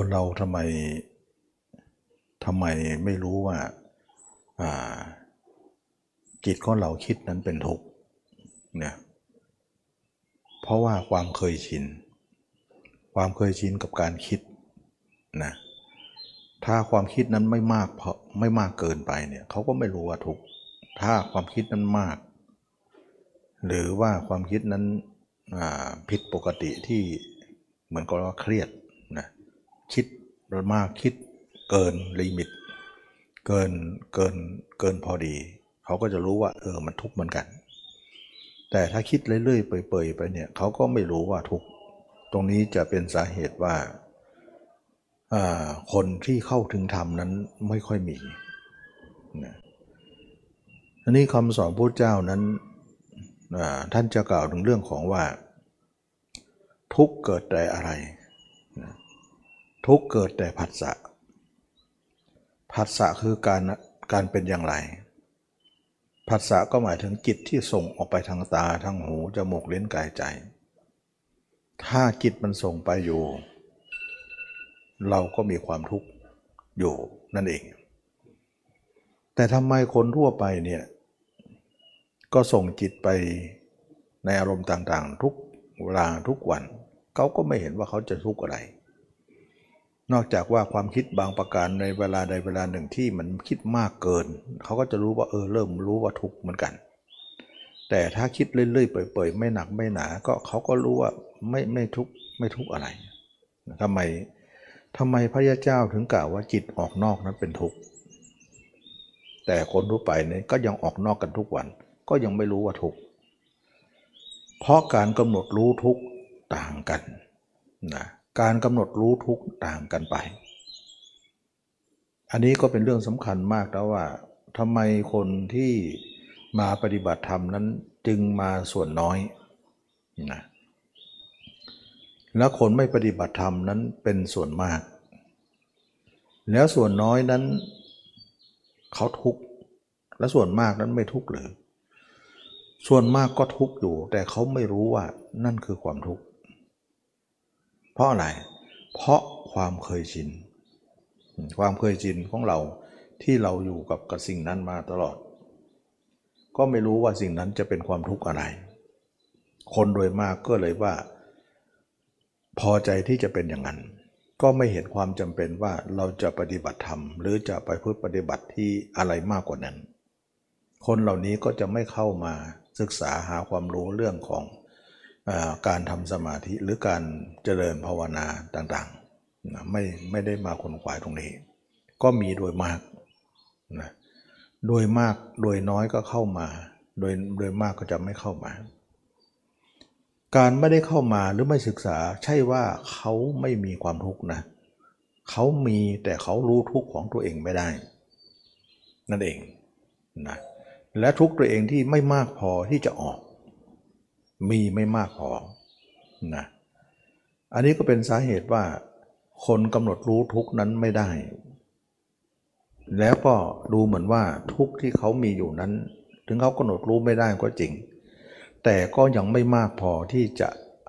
คนเราทำไมทำไมไม่รู้ว่าจิตของเราคิดนั้นเป็นทุกข์เนี่ยเพราะว่าความเคยชิน ความเคยชินกับการคิดนะถ้าความคิดนั้นไม่มากเพราะไม่มากเกินไปเนี่ยเขาก็ไม่รู้ว่าทุกข์ถ้าความคิดนั้นมาก หรือว่าความคิดนั้นผิดปกติที่เหมือนกับว่าเครียด คิดมากคิดเกินลิมิต เกินเกินเกินพอดี เขาก็จะรู้ว่าเออมันทุกข์เหมือนกัน แต่ถ้าคิดเรื่อยๆเปื่อยๆไปเนี่ยเขาก็ไม่รู้ว่าทุกข์ตรงนี้จะเป็นสาเหตุว่าคนที่เข้าถึงธรรมนั้นไม่ค่อยมีนะอันนี้คำสอนพระเจ้านั้นท่านจะกล่าวถึงเรื่องของว่า ทุกข์เกิดแต่อะไร ทุกเกิดแต่ผัสสะผัสสะคือการการเป็นอย่างไรผัสสะก็หมายถึงจิตที่ส่งออกไปทางตาทางหูจมูกเล่นกายใจ ถ้าจิตมันส่งไปอยู่ เราก็มีความทุกข์อยู่นั่นเอง แต่ทำไมคนทั่วไปเนี่ยก็ส่งจิตไปในอารมณ์ต่างๆ ทุกเวลาทุกวัน เขาก็ไม่เห็นว่าเขาจะทุกข์อะไร นอกจากว่าความคิดบางประการในเวลาใดเวลาหนึ่งที่มันคิดมากเกิน เขาก็จะรู้ว่าเออเริ่มรู้ว่าทุกข์เหมือนกัน แต่ถ้าคิดเรื่อยๆเปื่อยๆไม่หนักไม่หนาก็เขาก็รู้ว่าไม่ไม่ทุกข์ไม่ทุกข์อะไรทำไมทำไมพระยาเจ้าถึงกล่าวว่าจิตออกนอกนั้นเป็นทุกข์แต่คนทั่วไปเนี่ยก็ยังออกนอกกันทุกวัน ก็ยังไม่รู้ว่าทุกข์เพราะการกำหนดรู้ทุกข์ต่างกันนะ การกำหนดรู้ทุกต่างกันไป อันนี้ก็เป็นเรื่องสำคัญมากแล้วว่าทำไมคนที่มาปฏิบัติธรรมนั้นจึงมาส่วนน้อยนะและคนไม่ปฏิบัติธรรมนั้นเป็นส่วนมาก แล้วส่วนน้อยนั้นเขาทุกข์และส่วนมากนั้นไม่ทุกข์หรือ ส่วนมากก็ทุกข์อยู่ แต่เขาไม่รู้ว่านั่นคือความทุกข์ เพราะอะไร เพราะความเคยชิน ความเคยชินของเราที่เราอยู่กับกับสิ่งนั้นมาตลอด ก็ไม่รู้ว่าสิ่งนั้นจะเป็นความทุกข์อะไร คนโดยมากก็เลยว่า พอใจที่จะเป็นอย่างนั้น ก็ไม่เห็นความจำเป็นว่าเราจะปฏิบัติธรรม หรือจะไปพึ่ปฏิบัติที่อะไรมากกว่านั้น คนเหล่านี้ก็จะไม่เข้ามาศึกษาหาความรู้เรื่องของ การทำสมาธิหรือการเจริญภาวนาต่างๆนะไม่ไม่ได้มาขนขวายตรงนี้ ก็มีโดยมากนะโดยมากโดยน้อยก็เข้ามา โดยโดยมากก็จะไม่เข้ามา การไม่ได้เข้ามาหรือไม่ศึกษาใช่ว่าเขาไม่มีความทุกข์นะเขามีแต่เขารู้ทุกข์ของตัวเองไม่ได้ นั่นเองนะและทุกข์ตัวเองที่ไม่มากพอที่จะออก มีไม่มากพอนะอันนี้ก็เป็นสาเหตุว่าคนกำหนดรู้ทุกนั้นไม่ได้ แล้วก็ดูเหมือนว่าทุกที่เขามีอยู่นั้น ถึงเขากำหนดรู้ไม่ได้ก็จริง แต่ก็ยังไม่มากพอที่จะ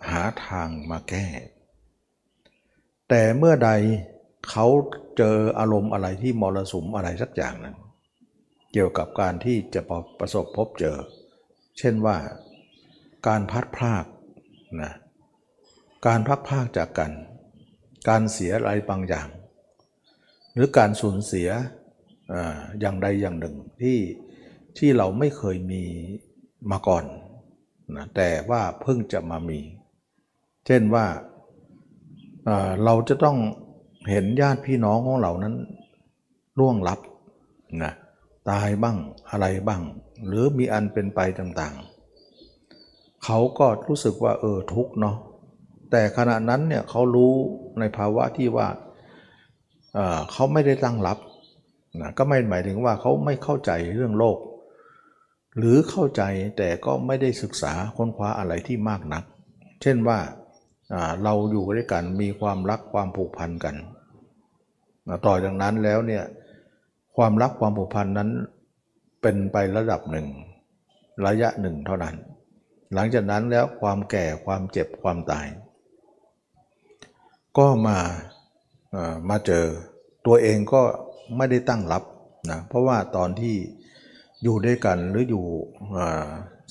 หาทางมาแก้ แต่เมื่อใดเขาเจออารมณ์อะไรที่มรสุมอะไรสักอย่างนั้น เกี่ยวกับการที่จะประสบพบเจอ เช่นว่า การพัดพรากนะการพักพากจากกัน การเสียอะไรบางอย่าง หรือการสูญเสียออย่างใดอย่างหนึ่งที่ที่เราไม่เคยมีมาก่อนนะแต่ว่าเพิ่งจะมามี เช่นว่าเราจะต้องเห็นญาติพี่น้องของเรานั้นล่วงลับนะตายบ้างอะไรบ้าง หรือมีอันเป็นไปต่าง เขาก็รู้สึกว่าเออทุกเนาะแต่ขณะนั้นเนี่ยเขารู้ในภาวะที่ว่าเออเขาไม่ได้ตั้งรับนะก็ไม่หมายถึงว่าเขาไม่เข้าใจเรื่องโลก หรือเข้าใจแต่ก็ไม่ได้ศึกษาค้นคว้าอะไรที่มากนัก เช่นว่าเราอยู่ด้วยกันมีความรักความผูกพันกันต่อจากนั้นแล้วเนี่ยความรักความผูกพันนั้นเป็นไประดับหนึ่ง ระยะหนึ่งเท่านั้น หลังจากนั้นแล้วความแก่ความเจ็บความตาย ก็มามาเจอตัวเองก็ไม่ได้ตั้งรับนะเพราะว่าตอนที่อยู่ด้วยกันหรืออยู่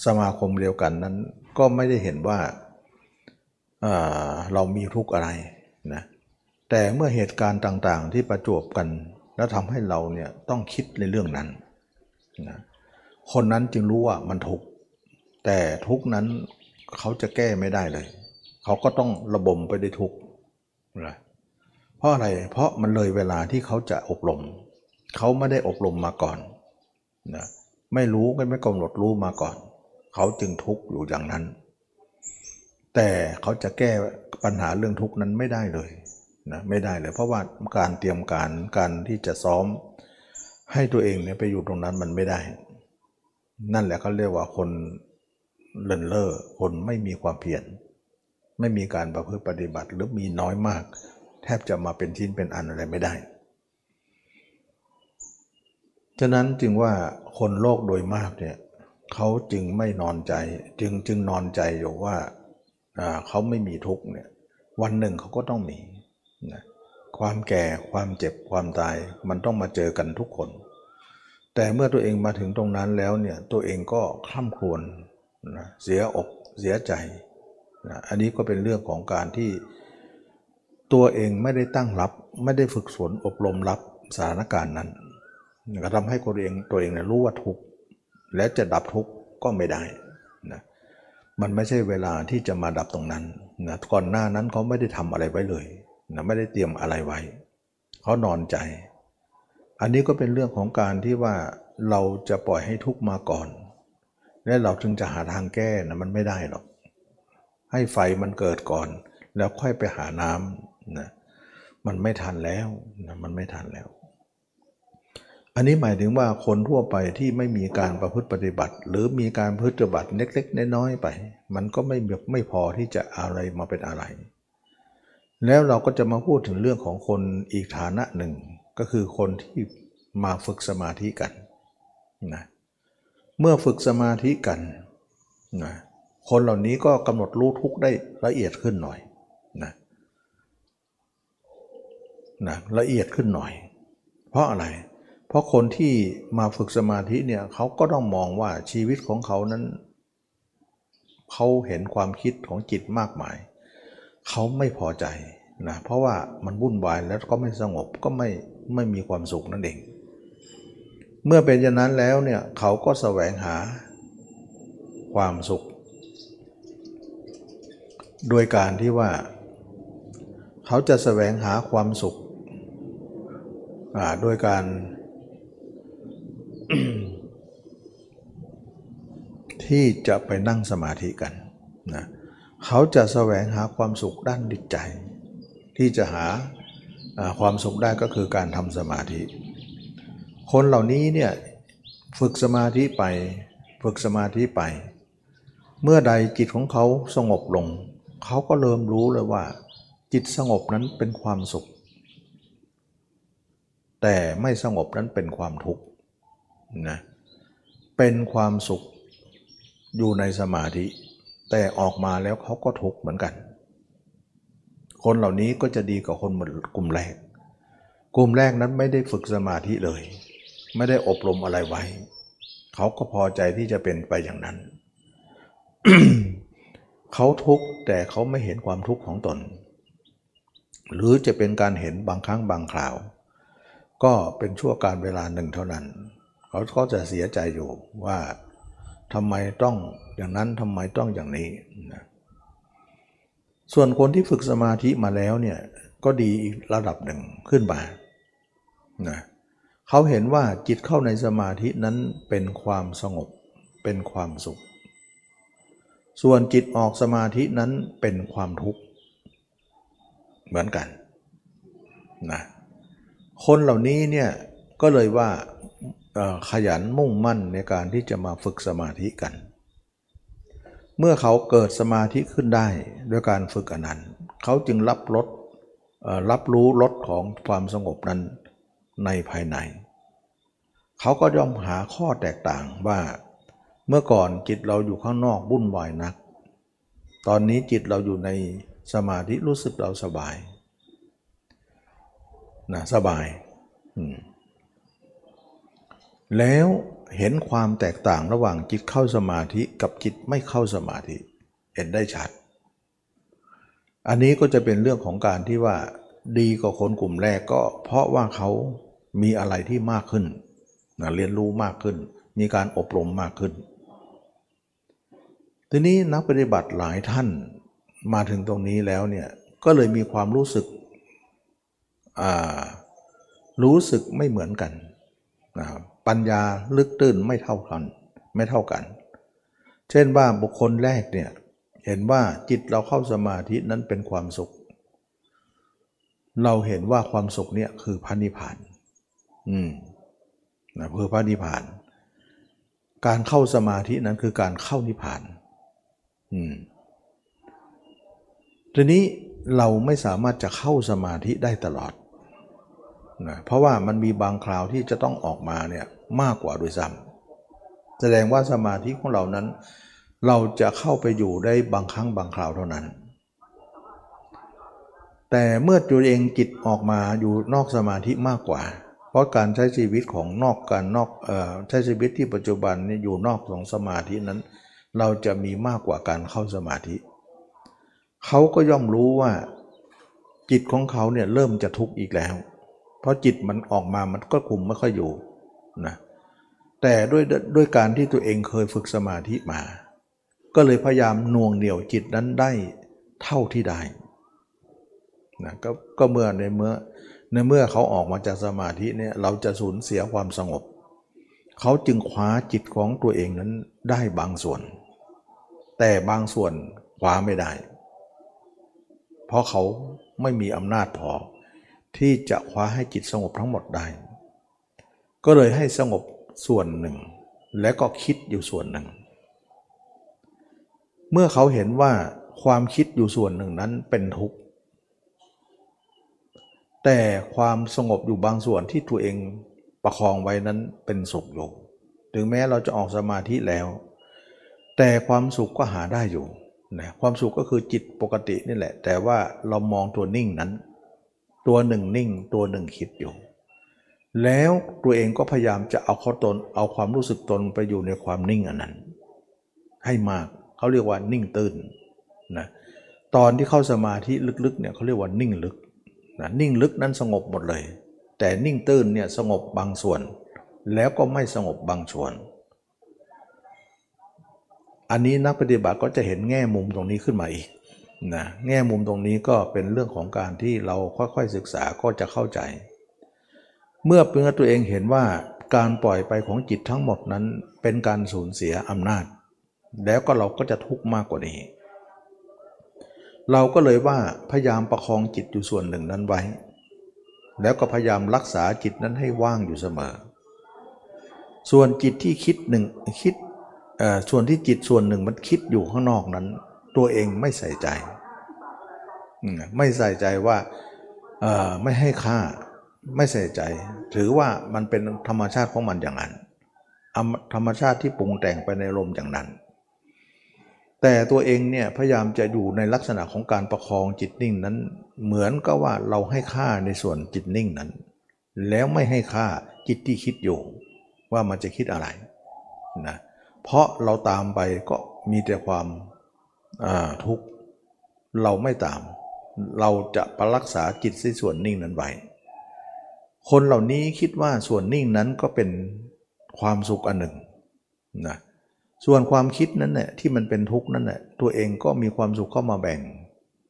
สมาคมเดียวกันนั้น ก็ไม่ได้เห็นว่าอ่าเรามีทุกข์อะไรนะแต่เมื่อเหตุการณ์ต่างๆ ที่ประจวบกัน แล้วทำให้เราเนี่ยต้องคิดในเรื่องนั้นนะคนนั้นจึงรู้ว่ามันทุกข์ แต่ทุกนั้นเขาจะแก้ไม่ได้เลย เขาก็ต้องระบมไปด้วยทุกนะเพราะอะไรเพราะมันเลยเวลาที่เขาจะอบรม เขาไม่ได้อบรมมาก่อนนะไม่รู้ก็ไม่กำหนดรู้มาก่อน เขาจึงทุกข์อยู่อย่างนั้น แต่เขาจะแก้ปัญหาเรื่องทุกข์นั้นไม่ได้เลยนะไม่ได้เลย เพราะว่าการเตรียมการการที่จะซ้อมให้ตัวเองเนี่ยไปอยู่ตรงนั้นมันไม่ได้ นั่นแหละเขาเรียกว่าคน เลินเล่อคนไม่มีความเพียรไม่มีการประพฤติปฏิบัติหรือมีน้อยมาก แทบจะมาเป็นชิ้นเป็นอันอะไรไม่ได้ ฉะนั้นจึงว่าคนโลกโดยมากเนี่ยเขาจึงไม่นอนใจ จึงจึงนอนใจอยู่ว่าเขาไม่มีทุกเนี่ยวันหนึ่งเขาก็ต้องมีนะความแก่ความเจ็บความตายมันต้องมาเจอกันทุกคน แต่เมื่อตัวเองมาถึงตรงนั้นแล้วเนี่ยตัวเองก็คล่ำครวญ นะเสียอกเสียใจนะอันนี้ก็เป็นเรื่องของการที่ตัวเองไม่ได้ตั้งรับ ไม่ได้ฝึกฝนอบรมรับสถานการณ์นั้นก็ทำให้ตัวเองตัวเองเนี่ยรู้ว่าทุกข์และจะดับทุกข์ก็ไม่ได้นะมันไม่ใช่เวลาที่จะมาดับตรงนั้นนะก่อนหน้านั้นเขาไม่ได้ทำอะไรไว้เลยนะไม่ได้เตรียมอะไรไว้เขานอนใจ อันนี้ก็เป็นเรื่องของการที่ว่าเราจะปล่อยให้ทุกข์มาก่อน และเราจึงจะหาทางแก้นะมันไม่ได้หรอก ให้ไฟมันเกิดก่อน แล้วค่อยไปหาน้ำนะมันไม่ทันแล้วนะมันไม่ทันแล้ว อันนี้หมายถึงว่าคนทั่วไปที่ไม่มีการประพฤติปฏิบัติ หรือมีการพฤติบัติเล็กๆน้อยๆไป มันก็ไม่ไม่พอที่จะอะไรมาเป็นอะไร แล้วเราก็จะมาพูดถึงเรื่องของคนอีกฐานะหนึ่ง ก็คือคนที่มาฝึกสมาธิกันนะเเมื่อฝึกสมาธิกันนะคนเหล่านี้ก็กำหนดรู้ทุกได้ละเอียดขึ้นหน่อยนะนะละเอียดขึ้นหน่อย เพราะอะไร เพราะคนที่มาฝึกสมาธิเนี่ยเขาก็ต้องมองว่าชีวิตของเขานั้นเขาเห็นความคิดของจิตมากมาย เขาไม่พอใจนะเพราะว่ามันวุ่นวายแล้วก็ไม่สงบก็ไม่ไม่มีความสุขนั่นเอง เมื่อเป็นอย่างนั้นแล้วเนี่ยเขาก็แสวงหาความสุข โดยการที่ว่า เขาจะแสวงหาความสุขโดยการที่จะไปนั่งสมาธิกันนะเขาจะแสวงหาความสุขด้านจิตใจ ที่จะหาความสุขได้ก็คือการทำสมาธิ คนเหล่านี้เนี่ยฝึกสมาธิไป ฝึกสมาธิไป เมื่อใดจิตของเขาสงบลง เขาก็เริ่มรู้เลยว่า จิตสงบนั้นเป็นความสุข แต่ไม่สงบนั้นเป็นความทุกข์นะเป็นความสุขอยู่ในสมาธิ แต่ออกมาแล้วเขาก็ทุกข์เหมือนกัน คนเหล่านี้ก็จะดีกว่าคนกลุ่มแรก กลุ่มแรกนั้นไม่ได้ฝึกสมาธิเลย ไม่ได้อบรมอะไรไว้ เขาก็พอใจที่จะเป็นไปอย่างนั้น เขาทุกข์แต่เขาไม่เห็นความทุกข์ของตน หรือจะเป็นการเห็นบางครั้งบางคราว ก็เป็นชั่วการเวลาหนึ่งเท่านั้น เขาก็จะเสียใจอยู่ว่าทำไมต้องอย่างนั้นทำไมต้องอย่างนี้นะส่วนคนที่ฝึกสมาธิมาแล้วเนี่ยก็ดีอีกระดับหนึ่งขึ้นมานะ เขาเห็นว่าจิตเข้าในสมาธินั้นเป็นความสงบเป็นความสุข ส่วนจิตออกสมาธินั้นเป็นความทุกข์เหมือนกันนะคนเหล่านี้เนี่ยก็เลยว่าขยันมุ่งมั่นในการที่จะมาฝึกสมาธิกัน เมื่อเขาเกิดสมาธิขึ้นได้ด้วยการฝึกอันนั้นเขาจึงรับรสรับรู้รสของความสงบนั้น ในภายใน เขาก็ย่อมหาข้อแตกต่างว่า เมื่อก่อนจิตเราอยู่ข้างนอกวุ่นวายนัก ตอนนี้จิตเราอยู่ในสมาธิรู้สึกเราสบายนะสบาย แล้วเห็นความแตกต่างระหว่างจิตเข้าสมาธิกับจิตไม่เข้าสมาธิ เห็นได้ชัด อันนี้ก็จะเป็นเรื่องของการที่ว่าดีกว่าคนกลุ่มแรกก็เพราะว่าเขา มีอะไรที่มากขึ้นนะเรียนรู้มากขึ้น มีการอบรมมากขึ้น ทีนี้นักปฏิบัติหลายท่านมาถึงตรงนี้แล้วเนี่ยก็เลยมีความรู้สึกรู้สึกไม่เหมือนกันนะปัญญาลึกตื้นไม่เท่ากันไม่เท่ากัน เช่นว่าบุคคลแรกเนี่ยเห็นว่าจิตเราเข้าสมาธินั้นเป็นความสุข เราเห็นว่าความสุขเนี่ยคือพระนิพพาน อืมนะเพื่อพระนิพพาน การเข้าสมาธินั้นคือการเข้านิพพาน อืมทีนี้เราไม่สามารถจะเข้าสมาธิได้ตลอดนะเพราะว่ามันมีบางคราวที่จะต้องออกมาเนี่ยมากกว่าด้วยซ้ำแสดงว่าสมาธิของเรานั้น เราจะเข้าไปอยู่ได้บางครั้งบางคราวเท่านั้น แต่เมื่อตัวเองจิตออกมาอยู่นอกสมาธิมากกว่า ราะการใช้ชีวิตของนอกการนอกเอ่อใช้ชีวิตที่ปัจจุบันนี่อยู่นอกของสมาธินั้น เราจะมีมากกว่าการเข้าสมาธิ เขาก็ย่อมรู้ว่าจิตของเขาเนี่ยเริ่มจะทุกข์อีกแล้ว เพราะจิตมันออกมามันก็คุมไม่ค่อยอยู่นะแต่ด้วยด้วยการที่ตัวเองเคยฝึกสมาธิมา ก็เลยพยายามน่วงเหนี่ยวจิตนั้นได้เท่าที่ได้นะกก็เมื่อในเมื่อ ในเมื่อเขาออกมาจากสมาธิเนี่ยเราจะสูญเสียความสงบ เขาจึงคว้าจิตของตัวเองนั้นได้บางส่วน แต่บางส่วนคว้าไม่ได้ เพราะเขาไม่มีอำนาจพอ ที่จะคว้าให้จิตสงบทั้งหมดได้ ก็เลยให้สงบส่วนหนึ่ง และก็คิดอยู่ส่วนหนึ่ง เมื่อเขาเห็นว่าความคิดอยู่ส่วนหนึ่งนั้นเป็นทุกข์ แต่ความสงบอยู่บางส่วนที่ตัวเองประคองไว้นั้นเป็นสุขอยู่ถึงแม้เราจะออกสมาธิแล้ว แต่ความสุขก็หาได้อยู่นะความสุขก็คือจิตปกตินี่แหละ แต่ว่าเรามองตัวนิ่งนั้น ตัวหนึ่งนิ่ง ตัวหนึ่งคิดอยู่ แล้วตัวเองก็พยายามจะเอาข้อตน เอาความรู้สึกตนไปอยู่ในความนิ่งอันนั้น ให้มากเขาเรียกว่านิ่งตื่นนะตอนที่เข้าสมาธิลึกๆเนี่ยเขาเรียกว่านิ่งลึก นะนิ่งลึกนั้นสงบหมดเลย แต่นิ่งตื่นเนี่ยสงบบางส่วน แล้วก็ไม่สงบบางส่วน อันนี้นักปฏิบัติก็จะเห็นแง่มุมตรงนี้ขึ้นมาอีกนะแง่มุมตรงนี้ก็เป็นเรื่องของการที่เราค่อยๆศึกษาก็จะเข้าใจ เมื่อเพื่อตัวเองเห็นว่าการปล่อยไปของจิตทั้งหมดนั้นเป็นการสูญเสียอำนาจ แล้วก็เราก็จะทุกข์มากกว่านี้ เราก็เลยว่าพยายามประคองจิตอยู่ส่วนหนึ่งนั้นไว้ แล้วก็พยายามรักษาจิตนั้นให้ว่างอยู่เสมอ ส่วนจิตที่คิดหนึ่งคิดส่วนที่จิตส่วนหนึ่งมันคิดอยู่ข้างนอกนั้น ตัวเองไม่ใส่ใจ ไม่ใส่ใจว่าไม่ให้ค่าไม่ใส่ใจ ถือว่ามันเป็นธรรมชาติของมันอย่างนั้นธรรมชาติที่ปรุงแต่งไปในลมอย่างนั้น แต่ตัวเองเนี่ยพยายามจะอยู่ในลักษณะของการประคองจิตนิ่งนั้น เหมือนกับว่าเราให้ค่าในส่วนจิตนิ่งนั้น แล้วไม่ให้ค่าจิตที่คิดอยู่ว่ามันจะคิดอะไรนะเพราะเราตามไปก็มีแต่ความทุกข์เราไม่ตาม เราจะประรักษาจิตในส่วนนิ่งนั้นไว้คนเหล่านี้คิดว่าส่วนนิ่งนั้นก็เป็นความสุขอันหนึ่งนะ ส่วนความคิดนั้นเนี่ยที่มันเป็นทุกข์นั้นเนี่ยตัวเองก็มีความสุขเข้ามาแบ่ง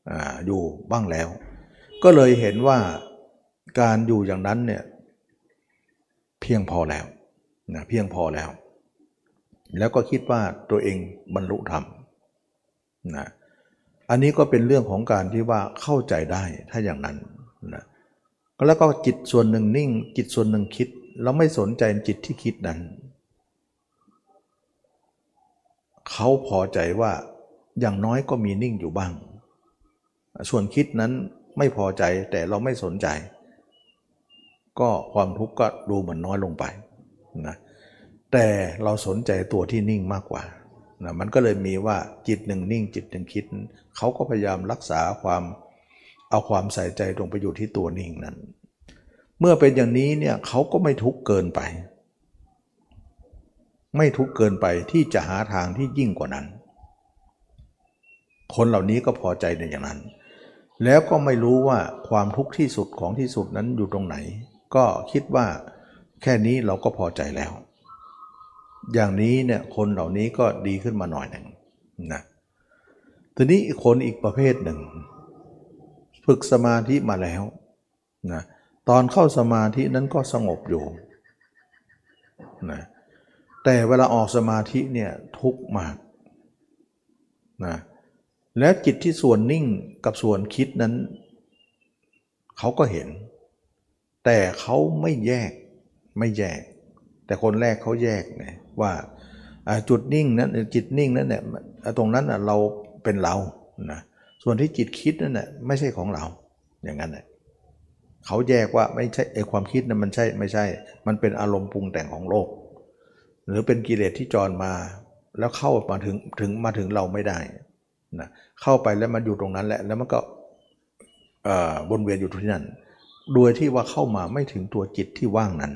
ออยู่บ้างแล้ว ก็เลยเห็นว่าการอยู่อย่างนั้นเนี่ยเพียงพอแล้วนะเพียงพอแล้ว แล้วก็คิดว่าตัวเองบรรลุธรรมนะอันนี้ก็เป็นเรื่องของการที่ว่าเข้าใจได้ถ้าอย่างนั้นนะแล้วก็จิตส่วนหนึ่งนิ่ง จิตส่วนหนึ่งคิดเราไม่สนใจจิตที่คิดนั้น เขาพอใจว่าอย่างน้อยก็มีนิ่งอยู่บ้าง ส่วนคิดนั้นไม่พอใจแต่เราไม่สนใจ ก็ความทุกข์ก็ดูเหมือนน้อยลงไปนะแต่เราสนใจตัวที่นิ่งมากกว่านะมันก็เลยมีว่าจิตหนึ่งนิ่งจิตหนึ่งคิด เขาก็พยายามรักษาความเอาความใส่ใจตรงไปอยู่ที่ตัวนิ่งนั้น เมื่อเป็นอย่างนี้เนี่ยเขาก็ไม่ทุกข์เกินไป ไม่ทุกข์เกินไปที่จะหาทางที่ยิ่งกว่านั้น คนเหล่านี้ก็พอใจในอย่างนั้น แล้วก็ไม่รู้ว่าความทุกข์ที่สุดของที่สุดนั้นอยู่ตรงไหน ก็คิดว่าแค่นี้เราก็พอใจแล้ว อย่างนี้เนี่ยคนเหล่านี้ก็ดีขึ้นมาหน่อยหนึ่งนะทีนี้คนอีกประเภทหนึ่ง ฝึกสมาธิมาแล้วนะตอนเข้าสมาธินั้นก็สงบอยู่นะ แต่เวลาออกสมาธิเนี่ยทุกมากนะและจิตที่ส่วนนิ่งกับส่วนคิดนั้น เขาก็เห็น แต่เขาไม่แยกไม่แยก แต่คนแรกเขาแยกไงว่าจุดนิ่งนั้นจิตนิ่งนั้นเนี่ยตรงนั้นเราเป็นเรานะส่วนที่จิตคิดนั่นน่ะไม่ใช่ของเราอย่างนั้นแหละเขาแยกว่าไม่ใช่ไอความคิดนั้นมันใช่ไม่ใช่ มันเป็นอารมณ์ปรุงแต่งของโลก หรือเป็นกิเลสที่จรมา แล้วเข้ามาถึงถึงมาถึงเราไม่ได้นะเข้าไปแล้วมันอยู่ตรงนั้นแหละ แล้วมันก็วนเวียนอยู่ที่นั่นโดยที่ว่าเข้ามาไม่ถึงตัวจิตที่ว่างนั้น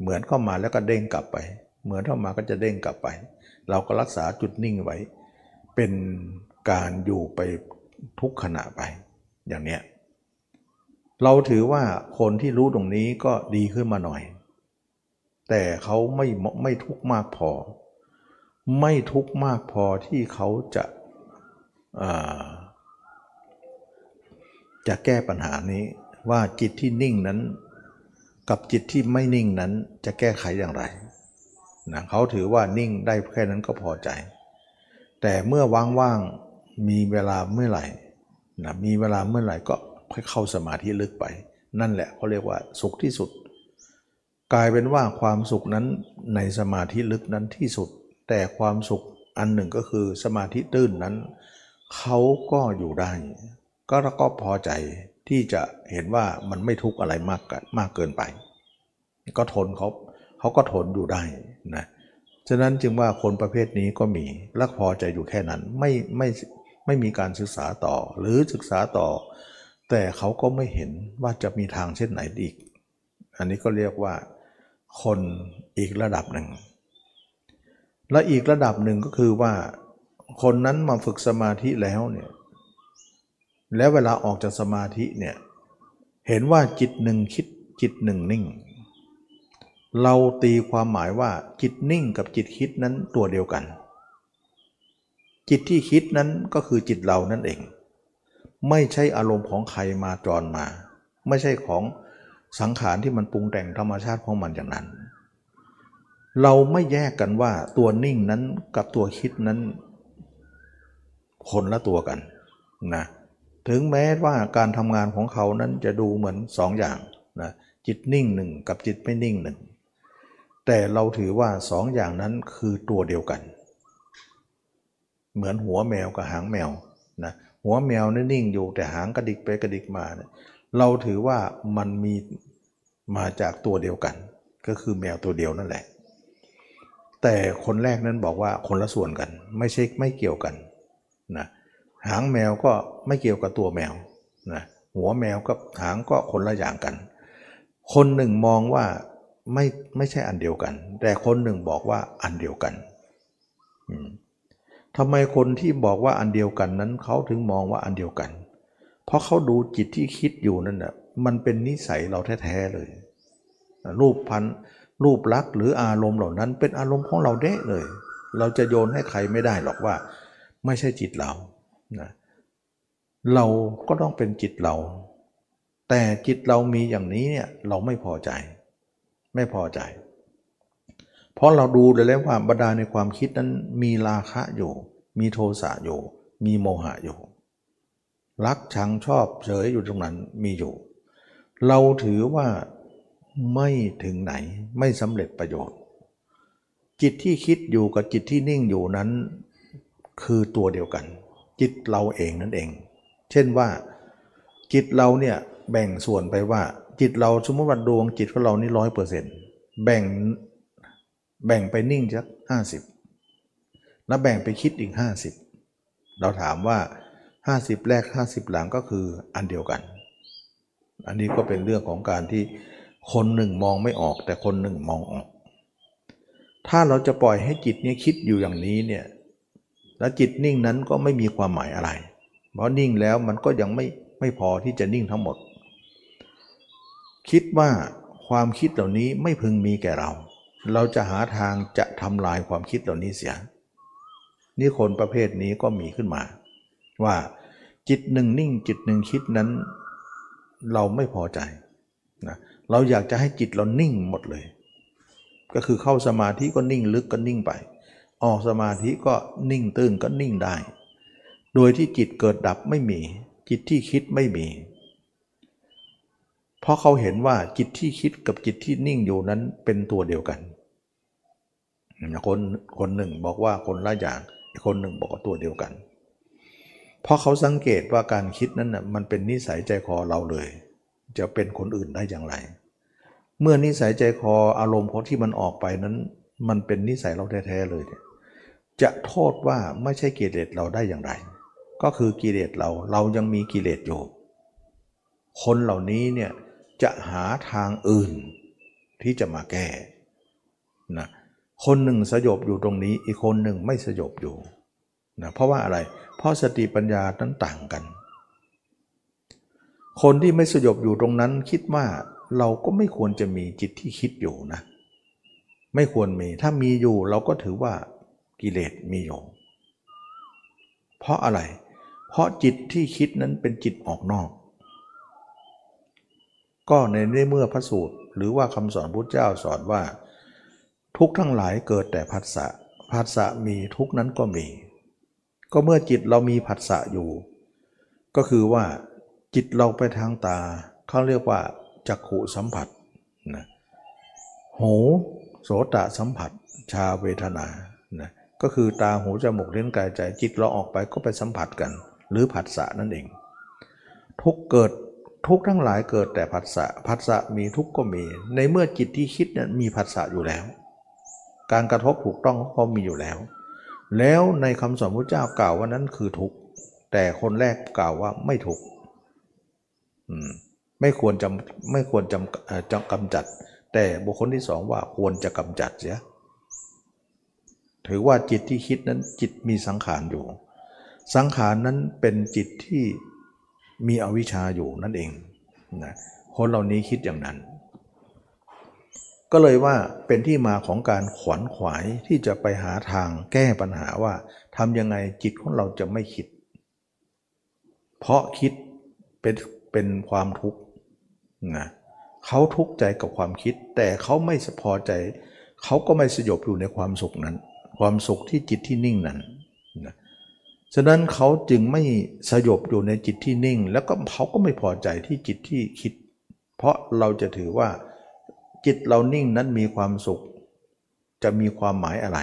เหมือนเข้ามาแล้วก็เด้งกลับไป เหมือนเข้ามาก็จะเด้งกลับไป เราก็รักษาจุดนิ่งไว้ เป็นการอยู่ไปทุกขณะไป อย่างเนี้ยเราถือว่าคนที่รู้ตรงนี้ก็ดีขึ้นมาหน่อย แต่เขาไม่ไม่ทุกข์มากพอ ไม่ทุกข์มากพอที่เขาจะจะแก้ปัญหานี้ว่าจิตที่นิ่งนั้น กับจิตที่ไม่นิ่งนั้นจะแก้ไขอย่างไรนะเขาถือว่านิ่งได้แค่นั้นก็พอใจ แต่เมื่อว่างๆมีเวลาเมื่อไหร่นะมีเวลาเมื่อไหร่ก็ค่อยเข้าสมาธิลึกไป นั่นแหละเขาเรียกว่าสุขที่สุด กลายเป็นว่าความสุขนั้นในสมาธิลึกนั้นที่สุด แต่ความสุขอันหนึ่งก็คือสมาธิตื้นนั้นเขาก็อยู่ได้ ก็แล้วก็พอใจที่จะเห็นว่ามันไม่ทุกข์อะไรมากมากเกินไป ก็ทนเขาเขาก็ทนอยู่ได้นะฉะนั้นจึงว่าคนประเภทนี้ก็มีและพอใจอยู่แค่นั้นไม่ไม่ไม่มีการศึกษาต่อหรือศึกษาต่อ แต่เขาก็ไม่เห็นว่าจะมีทางเช่นไหนอีก อันนี้ก็เรียกว่า คนอีกระดับหนึ่ง และอีกระดับหนึ่งก็คือว่า คนนั้นมาฝึกสมาธิแล้วเนี่ยแล้วเวลาออกจากสมาธิเนี่ยเห็นว่าจิตหนึ่งคิดจิตหนึ่งนิ่ง เราตีความหมายว่าจิตนิ่งกับจิตคิดนั้นตัวเดียวกัน จิตที่คิดนั้นก็คือจิตเรานั่นเอง ไม่ใช่อารมณ์ของใครมาจรมา ไม่ใช่ของ สังขารที่มันปรุงแต่งธรรมชาติของมันอย่างนั้น เราไม่แยกกันว่าตัวนิ่งนั้นกับตัวคิดนั้นคนละตัวกันนะถึงแม้ว่าการทำงานของเขานั้นจะดูเหมือนสองอย่างนะจิตนิ่งหนึ่งกับจิตไม่นิ่งหนึ่งแต่เราถือว่าสองอย่างนั้นคือตัวเดียวกัน เหมือนหัวแมวกับหางแมวนะหัวแมวนี่นิ่งอยู่แต่หางกระดิกไปกระดิกมานะ เราถือว่ามันมีมาจากตัวเดียวกัน ก็คือแมวตัวเดียวนั่นแหละ แต่คนแรกนั้นบอกว่าคนละส่วนกัน ไม่ใช่ไม่เกี่ยวกันนะหางแมวก็ไม่เกี่ยวกับตัวแมวนะหัวแมวกับหางก็คนละอย่างกัน คนหนึ่งมองว่าไม่ไม่ใช่อันเดียวกัน แต่คนหนึ่งบอกว่าอันเดียวกันทำไมคนที่บอกว่าอันเดียวกันนั้นเขาถึงมองว่าอันเดียวกัน เพราะเขาดูจิตที่คิดอยู่นั่นน่ะมันเป็นนิสัยเราแท้ๆเลย รูปพันรูปลักษ์หรืออารมณ์เหล่านั้น เป็นอารมณ์ของเราเด้เลย เราจะโยนให้ใครไม่ได้หรอกว่า ไม่ใช่จิตเรานะเราก็ต้องเป็นจิตเรา แต่จิตเรามีอย่างนี้เนี่ยเราไม่พอใจ ไม่พอใจ เพราะเราดูเลยแล้วว่าบรรดาในความคิดนั้นมีราคะอยู่ มีโทสะอยู่ มีโมหะอยู่ รักชังชอบเฉยอยู่ตรงนั้นมีอยู่ เราถือว่าไม่ถึงไหนไม่สำเร็จประโยชน์ จิตที่คิดอยู่กับจิตที่นิ่งอยู่นั้น คือตัวเดียวกัน จิตเราเองนั่นเอง เช่นว่า จิตเราเนี่ยแบ่งส่วนไปว่า จิตเราสมมติว่าดวงจิตของเรานี่ร้อยเปอร์เซ็นต์แบ่งแบ่งไปนิ่งสักห้าสิบแล้วแบ่งไปคิดอีกห้าสิบเราถามว่า ห้าสิบแรกห้าสิบหลังก็คืออันเดียวกัน อันนี้ก็เป็นเรื่องของการที่คนหนึ่งมองไม่ออกแต่คนหนึ่งมองออก ถ้าเราจะปล่อยให้จิตนี้คิดอยู่อย่างนี้เนี่ยแล้วจิตนิ่งนั้นก็ไม่มีความหมายอะไร เพราะนิ่งแล้วมันก็ยังไม่ไม่พอที่จะนิ่งทั้งหมด คิดว่าความคิดเหล่านี้ไม่พึงมีแก่เรา เราจะหาทางจะทำลายความคิดเหล่านี้เสีย นี่คนประเภทนี้ก็มีขึ้นมา ว่าจิตหนึ่งนิ่งจิตหนึ่งคิดนั้นเราไม่พอใจนะเราอยากจะให้จิตเรานิ่งหมดเลย ก็คือเข้าสมาธิก็นิ่งลึกก็นิ่งไป ออกสมาธิก็นิ่งตื้นก็นิ่งได้ โดยที่จิตเกิดดับไม่มี จิตที่คิดไม่มี เพราะเขาเห็นว่าจิตที่คิดกับจิตที่นิ่งอยู่นั้นเป็นตัวเดียวกัน คนคนหนึ่งบอกว่าคนละอย่างคนหนึ่งบอกว่าตัวเดียวกัน เพราะเขาสังเกตว่าการคิดนั้นน่ะมันเป็นนิสัยใจคอเราเลย จะเป็นคนอื่นได้อย่างไร เมื่อนิสัยใจคออารมณ์ของที่มันออกไปนั้น มันเป็นนิสัยเราแท้ๆเลยเนี่ยจะโทษว่าไม่ใช่กิเลสเราได้อย่างไร ก็คือกิเลสเราเรายังมีกิเลสอยู่ คนเหล่านี้เนี่ยจะหาทางอื่นที่จะมาแก้นะคนหนึ่งสยบอยู่ตรงนี้ อีกคนหนึ่งไม่สยบอยู่นะเพราะว่าอะไรเเพราะสติปัญญานั้นต่างกัน คนที่ไม่สยบอยู่ตรงนั้นคิดว่าเราก็ไม่ควรจะมีจิตที่คิดอยู่นะ ไม่ควรมี ถ้ามีอยู่เราก็ถือว่ากิเลสมีอยู่ เพราะอะไร เพราะจิตที่คิดนั้นเป็นจิตออกนอก ก็ในเมื่อพระสูตร หรือว่าคำสอนพุทธเจ้าสอนว่า ทุกทั้งหลายเกิดแต่ผัสสะผัสสะมีทุกนั้นก็มี ก็เมื่อจิตเรามีผัสสะอยู่ ก็คือว่าจิตเราไปทางตาเขาเรียกว่าจักขุสัมผัสนะหูโสตสัมผัส ชาเวทนานะก็คือตาหูจมูกเล่นกายใจจิตเราออกไปก็ไปสัมผัสกัน หรือผัสสะนั่นเอง ทุกเกิดทุกทั้งหลายเกิดแต่ผัสสะผัสสะมีทุกก็มี ในเมื่อจิตที่คิดนั้นมีผัสสะอยู่แล้ว การกระทบถูกต้องก็มีอยู่แล้ว แล้วในคำสอนพระเจ้ากล่าวว่านั้นคือทุกแต่คนแรกกล่าวว่าไม่ทุกไม่ควรจำไม่ควรจำจำกำจัด แต่บุคคลที่สองว่าควรจะกำจัดเสียถือว่าจิตที่คิดนั้นจิตมีสังขารอยู่ สังขารนั้นเป็นจิตที่มีอวิชชาอยู่นั่นเองนะคนเหล่านี้คิดอย่างนั้น ก็เลยว่าเป็นที่มาของการขวนขวายที่จะไปหาทางแก้ปัญหาว่าทำยังไงจิตของเราจะไม่คิด เพราะคิดเป็นเป็นความทุกข์นะเขาทุกข์ใจกับความคิด แต่เขาไม่พอใจ เขาก็ไม่สยบอยู่ในความสุขนั้น ความสุขที่จิตที่นิ่งนั้นนะฉะนั้นเขาจึงไม่สยบอยู่ในจิตที่นิ่ง แล้วก็เขาก็ไม่พอใจที่จิตที่คิด เพราะเราจะถือว่า จิตเรานิ่งนั้นมีความสุข จะมีความหมายอะไร